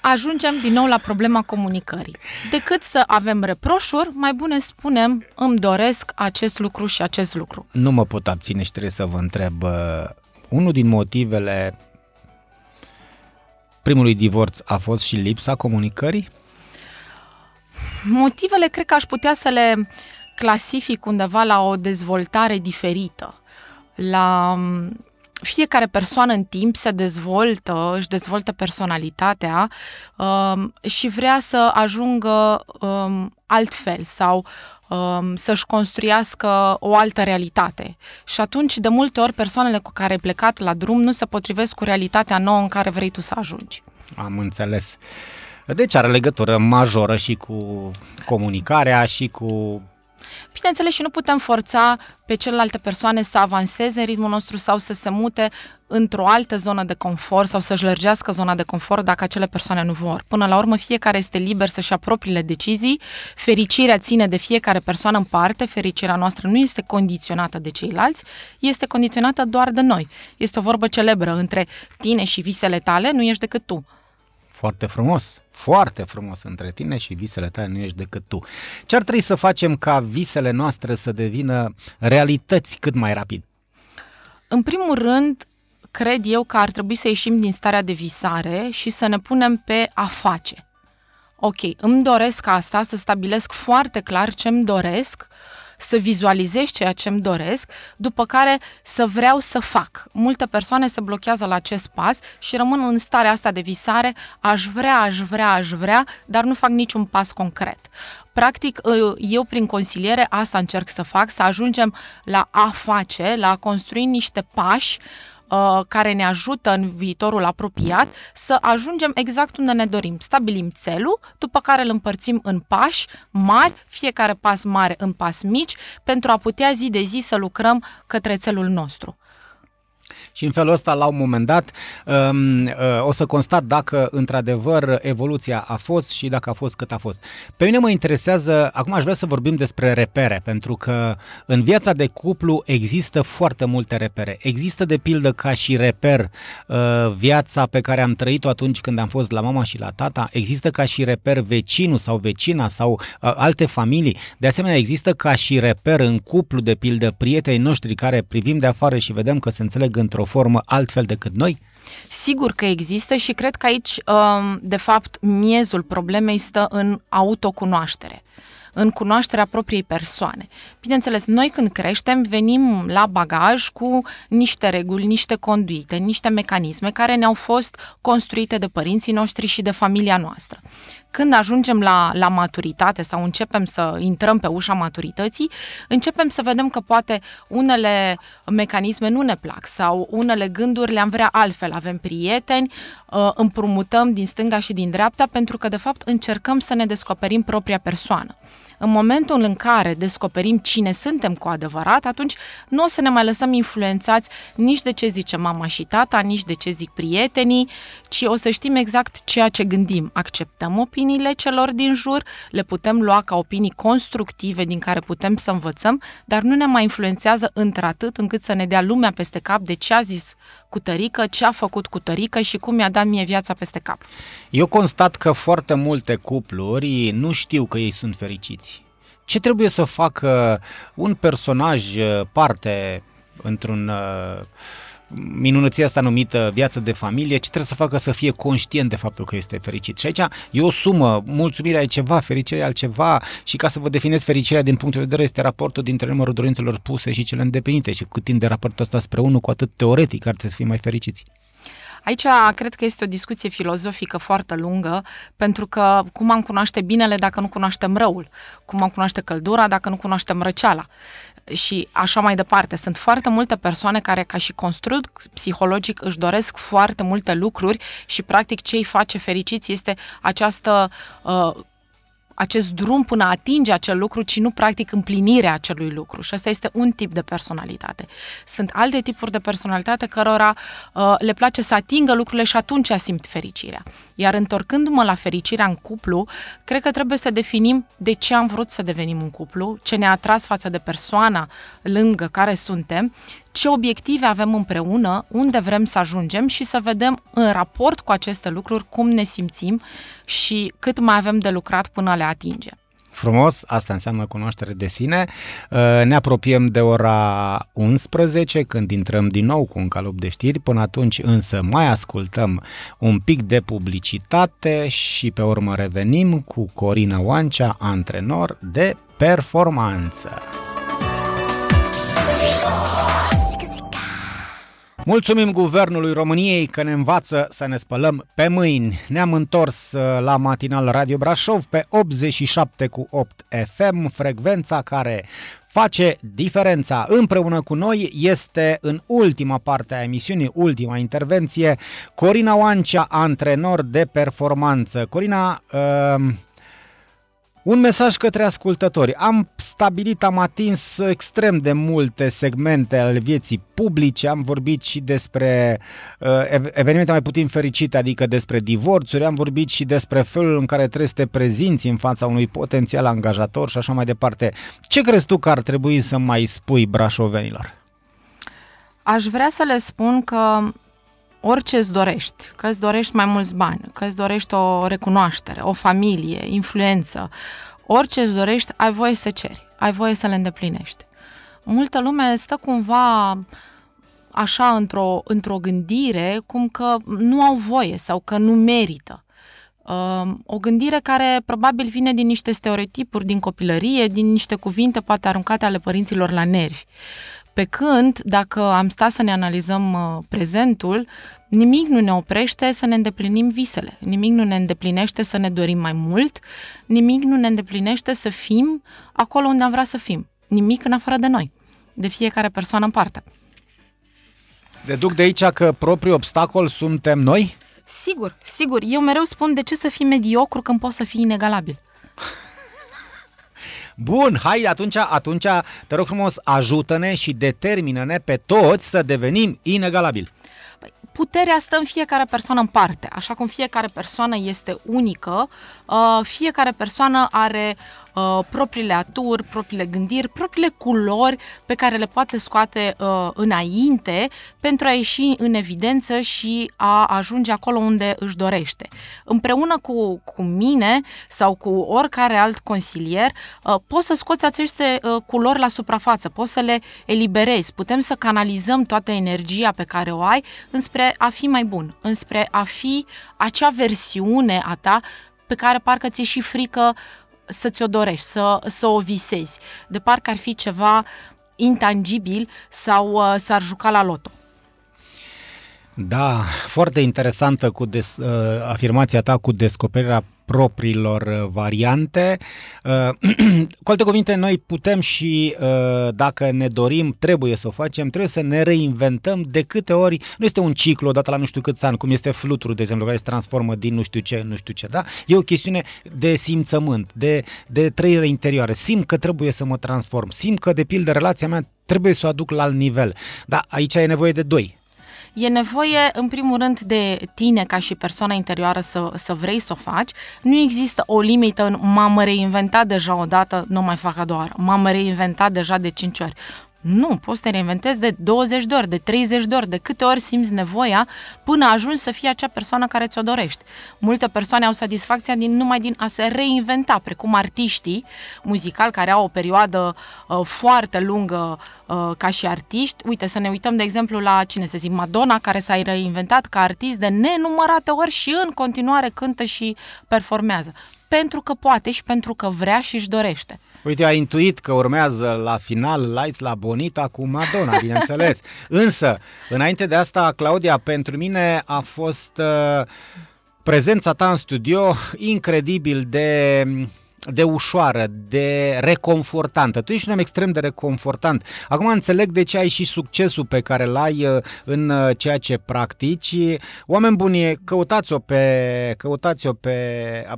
Ajungem din nou la problema comunicării. Decât să avem reproșuri, mai bune spunem, îmi doresc acest lucru și acest lucru. Nu mă pot abține și trebuie să vă întreb, uh, unul din motivele primului divorț a fost și lipsa comunicării? Motivele cred că aș putea să le clasific undeva la o dezvoltare diferită la mm, fiecare persoană în timp se dezvoltă, își dezvoltă personalitatea um, și vrea să ajungă um, altfel sau um, să-și construiască o altă realitate. Și atunci, de multe ori, persoanele cu care ai plecat la drum nu se potrivesc cu realitatea nouă în care vrei tu să ajungi. Am înțeles. Deci are legătură majoră și cu comunicarea și cu Bineînțeles și nu putem forța pe celelalte persoane să avanseze în ritmul nostru sau să se mute într-o altă zonă de confort sau să-și lărgească zona de confort dacă acele persoane nu vor. Până la urmă, fiecare este liber să-și ia propriile decizii, fericirea ține de fiecare persoană în parte, fericirea noastră nu este condiționată de ceilalți, este condiționată doar de noi. Este o vorbă celebră între tine și visele tale, nu ești decât tu. Foarte frumos, foarte frumos între tine și visele tale nu ești decât tu. Ce ar trebui să facem ca visele noastre să devină realități cât mai rapid? În primul rând, cred eu că ar trebui să ieșim din starea de visare și să ne punem pe a face. Ok, îmi doresc asta, să stabilesc foarte clar ce îmi doresc, să vizualizez ceea ce îmi doresc, după care să vreau să fac. Multe persoane se blochează la acest pas și rămân în starea asta de visare, aș vrea, aș vrea, aș vrea, dar nu fac niciun pas concret. Practic, ă, eu prin consiliere asta încerc să fac, să ajungem la a face, la a construi niște pași uh, care ne ajută în viitorul apropiat să ajungem exact unde ne dorim. Stabilim țelul, după care îl împărțim în pași mari, fiecare pas mare în pas mici, pentru a putea zi de zi să lucrăm către țelul nostru și în felul ăsta, la un moment dat, um, uh, o să constat dacă într-adevăr evoluția a fost și dacă a fost cât a fost. Pe mine mă interesează, acum aș vrea să vorbim despre repere, pentru că în viața de cuplu există foarte multe repere. Există de pildă ca și reper uh, viața pe care am trăit-o atunci când am fost la mama și la tata, există ca și reper vecinul sau vecina sau uh, alte familii. De asemenea, există ca și reper în cuplu, de pildă, prietenii noștri care privim de afară și vedem că se înțeleg într-o într-o formă altfel decât noi? Sigur că există și cred că aici, um, de fapt, miezul problemei stă în autocunoaștere în cunoașterea propriei persoane. Bineînțeles, noi când creștem venim la bagaj cu niște reguli, niște conduite, niște mecanisme care ne-au fost construite de părinții noștri și de familia noastră. Când ajungem la, la maturitate sau începem să intrăm pe ușa maturității, începem să vedem că poate unele mecanisme nu ne plac sau unele gânduri le-am vrea altfel. Avem prieteni, uh, împrumutăm din stânga și din dreapta pentru că, de fapt, încercăm să ne descoperim propria persoană. În momentul în care descoperim cine suntem cu adevărat, atunci nu o să ne mai lăsăm influențați nici de ce zice mama și tata, nici de ce zic prietenii, ci o să știm exact ceea ce gândim. Acceptăm opiniile celor din jur, le putem lua ca opinii constructive din care putem să învățăm, dar nu ne mai influențează într-atât încât să ne dea lumea peste cap de ce a zis cu tărică, ce a făcut cu tărică și cum mi-a dat mie viața peste cap. Eu constat că foarte multe cupluri nu știu că ei sunt fericiți Ce trebuie să facă un personaj uh, parte într-un uh, minunăția asta numită viață de familie, ce trebuie să facă să fie conștient de faptul că este fericit. Și aici e o sumă, mulțumirea e ceva, fericirea e altceva și ca să vă definiți fericirea din punct de vedere este raportul dintre numărul dorințelor puse și cele îndeplinite și cât timp de raportul ăsta spre unul, cu atât teoretic ar trebui să fim mai fericiți. Aici cred că este o discuție filozofică foarte lungă, pentru că cum am cunoaște binele dacă nu cunoaștem răul? Cum am cunoaște căldura dacă nu cunoaștem răceala? și așa mai departe. Sunt foarte multe persoane care, ca și construct psihologic, își doresc foarte multe lucruri și, practic, ce îi face fericiți este această uh, acest drum până a atinge acel lucru, ci nu practic împlinirea acelui lucru. Și asta este un tip de personalitate. Sunt alte tipuri de personalitate cărora uh, le place să atingă lucrurile și atunci simt fericirea. Iar întorcându-mă la fericirea în cuplu, cred că trebuie să definim de ce am vrut să devenim un cuplu, ce ne-a atras față de persoana lângă care suntem ce obiective avem împreună, unde vrem să ajungem și să vedem în raport cu aceste lucruri cum ne simțim și cât mai avem de lucrat până le atingem. Frumos, asta înseamnă cunoaștere de sine. Uh, ne apropiem de ora 11 când intrăm din nou cu un calup de știri. Până atunci însă mai ascultăm un pic de publicitate și pe urmă revenim cu Corina Oancea, antrenor de performanță. Mulțumim Guvernului României că ne învață să ne spălăm pe mâini. Ne-am întors uh, la matinal Radio Brașov pe 87 cu 8 FM, frecvența care face diferența. Împreună cu noi este în ultima parte a emisiunii, ultima intervenție, Corina Oancea, antrenor de performanță. Corina, uh, un mesaj către ascultători. Am stabilit, am atins extrem de multe segmente ale vieții publice, am vorbit și despre uh, evenimente mai puțin fericite, adică despre divorțuri, am vorbit și despre felul în care trebuie să te prezinți în fața unui potențial angajator și așa mai departe. Ce crezi tu că ar trebui să mai spui brașovenilor? Aș vrea să le spun că orice îți dorești, că îți dorești mai mulți bani, că îți dorești o recunoaștere, o familie, influență, orice îți dorești, ai voie să ceri, ai voie să le îndeplinești. Multă lume stă cumva așa într-o, într-o gândire cum că nu au voie sau că nu merită. Um, o gândire care probabil vine din niște stereotipuri din copilărie, din niște cuvinte poate aruncate ale părinților la nervi. Pe când, dacă am stat să ne analizăm uh, prezentul, nimic nu ne oprește să ne îndeplinim visele, nimic nu ne îndeplinește să ne dorim mai mult, nimic nu ne îndeplinește să fim acolo unde am vrea să fim, nimic în afară de noi, de fiecare persoană în parte. Deduc de aici că propriul obstacol suntem noi? Sigur, sigur. Eu mereu spun de ce să fii mediocru când poți să fii inegalabil. Bun, hai atunci, atunci, te rog frumos, ajută-ne și determină-ne pe toți să devenim inegalabili. Păi, puterea stă în fiecare persoană în parte. Așa cum fiecare persoană este unică, uh, fiecare persoană are uh, propriile aturi, propriile gândiri, propriile culori pe care le poate scoate uh, înainte pentru a ieși în evidență și a ajunge acolo unde își dorește. Împreună cu, cu mine sau cu oricare alt consilier, uh, poți să scoți aceste uh, culori la suprafață, poți să le eliberezi, putem să canalizăm toată energia pe care o ai înspre a fi mai bun, înspre a fi acea versiune a ta pe care parcă ți-e și frică să ți-o dorești, să, să o visezi. De parcă ar fi ceva intangibil sau uh, s-ar juca la loto. Da, foarte interesantă cu des, uh, afirmația ta cu descoperirea propriilor uh, variante. Uh, cu alte cuvinte, noi putem și, uh, dacă ne dorim, trebuie să o facem, trebuie să ne reinventăm de câte ori, nu este un ciclu odată la nu știu câți ani, cum este fluturul, de exemplu, care se transformă din nu știu ce în nu știu ce, da? E o chestiune de simțământ, de, de trăire interioară. Simt că trebuie să mă transform, simt că, de pildă, relația mea trebuie să o aduc la alt nivel. Da, aici e nevoie de doi E nevoie, în primul rând, de tine ca și persoana interioară să, să vrei să o faci. Nu există o limită în m-am reinventat deja o dată, nu mai fac a doua oară. M-am reinventat deja de cinci ori. Nu, poți să te reinventezi de 20 de ori, de 30 de ori, de câte ori simți nevoia până ajungi să fii acea persoană care ți-o dorești. Multe persoane au satisfacția din numai din a se reinventa, precum artiștii muzicali care au o perioadă uh, foarte lungă uh, ca și artiști. Uite, să ne uităm de exemplu la, cine se zic, Madonna, care s-a reinventat ca artist de nenumărate ori și în continuare cântă și performează. Pentru că poate și pentru că vrea și își dorește. Uite, a intuit că urmează la final Lights la Bonita cu Madonna, bineînțeles. Însă, înainte de asta, Claudia, pentru mine a fost uh, prezența ta în studio incredibil de de ușoară, de reconfortantă. Tu ești un om extrem de reconfortant. Acum înțeleg de ce ai și succesul pe care l ai uh, în uh, ceea ce practici. Oameni buni, căutați-o pe, căutați-o pe,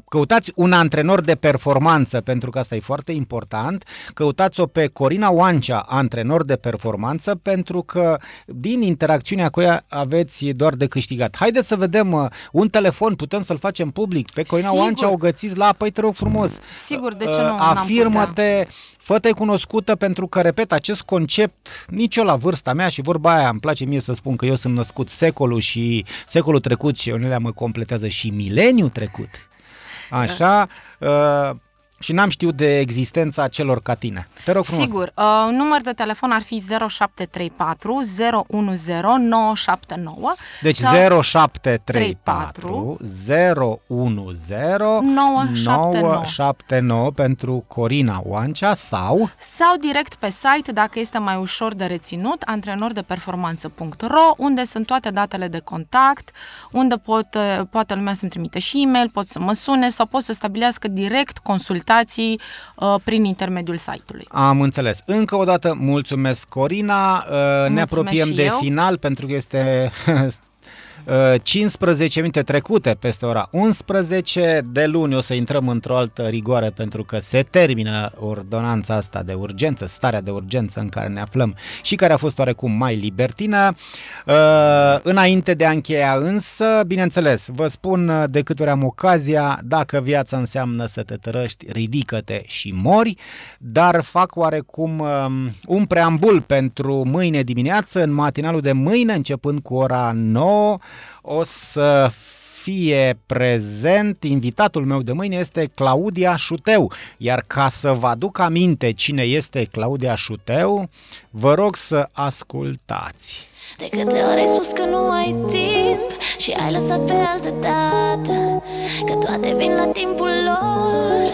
căutați un antrenor de performanță, pentru că asta e foarte important. Căutați-o pe Corina Oancea, antrenor de performanță, pentru că din interacțiunea cu ea aveți doar de câștigat. Haideți să vedem uh, un telefon, putem să-l facem public. Pe Corina Sigur. Oancea o găsiți la, păi te rog frumos, Sigur, de ce nu? Uh, n-am putea? Afirmă-te, fă-te cunoscută pentru că, repet, acest concept, nici eu la vârsta mea și vorba aia, îmi place mie să spun că eu sunt născut secolul și secolul trecut și Ionelea mă completează și mileniul trecut. Așa, uh, și n-am știut de existența celor ca tine. Te rog frumos. Sigur, uh, număr de telefon ar fi 0734 010 979 Deci sau 0734 010 979. 979 pentru Corina Oancea sau sau direct pe site dacă este mai ușor de reținut, antrenordeperformanță.ro, unde sunt toate datele de contact, unde pot, uh, poate lumea să-mi trimite și e-mail, pot să mă sune sau pot să stabilească direct consultații uh, prin intermediul site-ului. Am înțeles. Încă o dată mulțumesc, Corina. Uh, Ne Mulțumesc apropiem și de eu. final pentru că este uh, 15 minute trecute peste ora 11. De luni o să intrăm într-o altă rigoare pentru că se termină ordonanța asta de urgență, starea de urgență în care ne aflăm și care a fost oarecum mai libertină. Uh, Înainte de a încheia însă, bineînțeles, vă spun uh, de câte ori am ocazia, dacă viața înseamnă să te tărăști, ridică-te și mori, dar fac oarecum um, un preambul pentru mâine dimineață, în matinalul de mâine, începând cu ora 9, o să fie prezent, invitatul meu de mâine este Claudia Șuteu, iar ca să vă aduc aminte cine este Claudia Șuteu, vă rog să ascultați. De câte ori ai spus că nu ai timp Și ai lăsat pe altă dată Că toate vin la timpul lor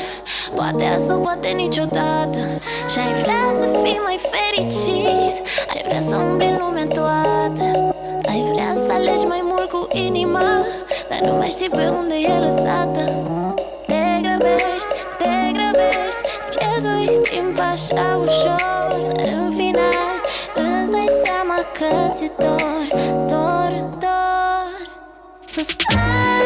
Poate azi sau poate niciodată. Și ai vrea să fii mai fericit Ai vrea să umbli în lumea toată Ai vrea să alegi mai mult cu inima Dar nu mai știi pe unde e lăsată. Te grăbești, te grăbești Cheltui timp așa ușor. Dar în final îți dai seama că ți-e dor, dor, dor. Să stai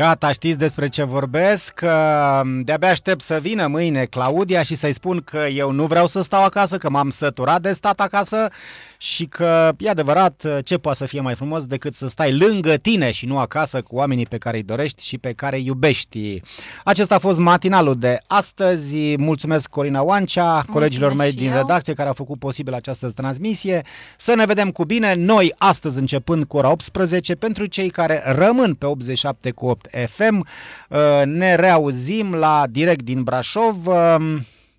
Gata, știți despre ce vorbesc, că de-abia aștept să vină mâine Claudia și să-i spun că eu nu vreau să stau acasă, că m-am săturat de stat acasă și că e adevărat ce poate să fie mai frumos decât să stai lângă tine și nu acasă cu oamenii pe care îi dorești și pe care îi iubești. Acesta a fost matinalul de astăzi. Mulțumesc Corina Oancea, colegilor mei și din eu. redacție care au făcut posibil această transmisie. Să ne vedem cu bine noi astăzi începând cu ora 18 pentru cei care rămân pe 87 cu 8 FM. Uh, Ne reauzim la direct din Brașov. Uh,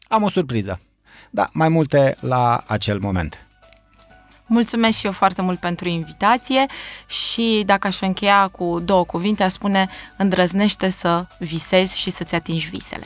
Am o surpriză. Da, mai multe la acel moment. Mulțumesc și eu foarte mult pentru invitație și dacă aș încheia cu două cuvinte, aș spune îndrăznește să visezi și să-ți atingi visele.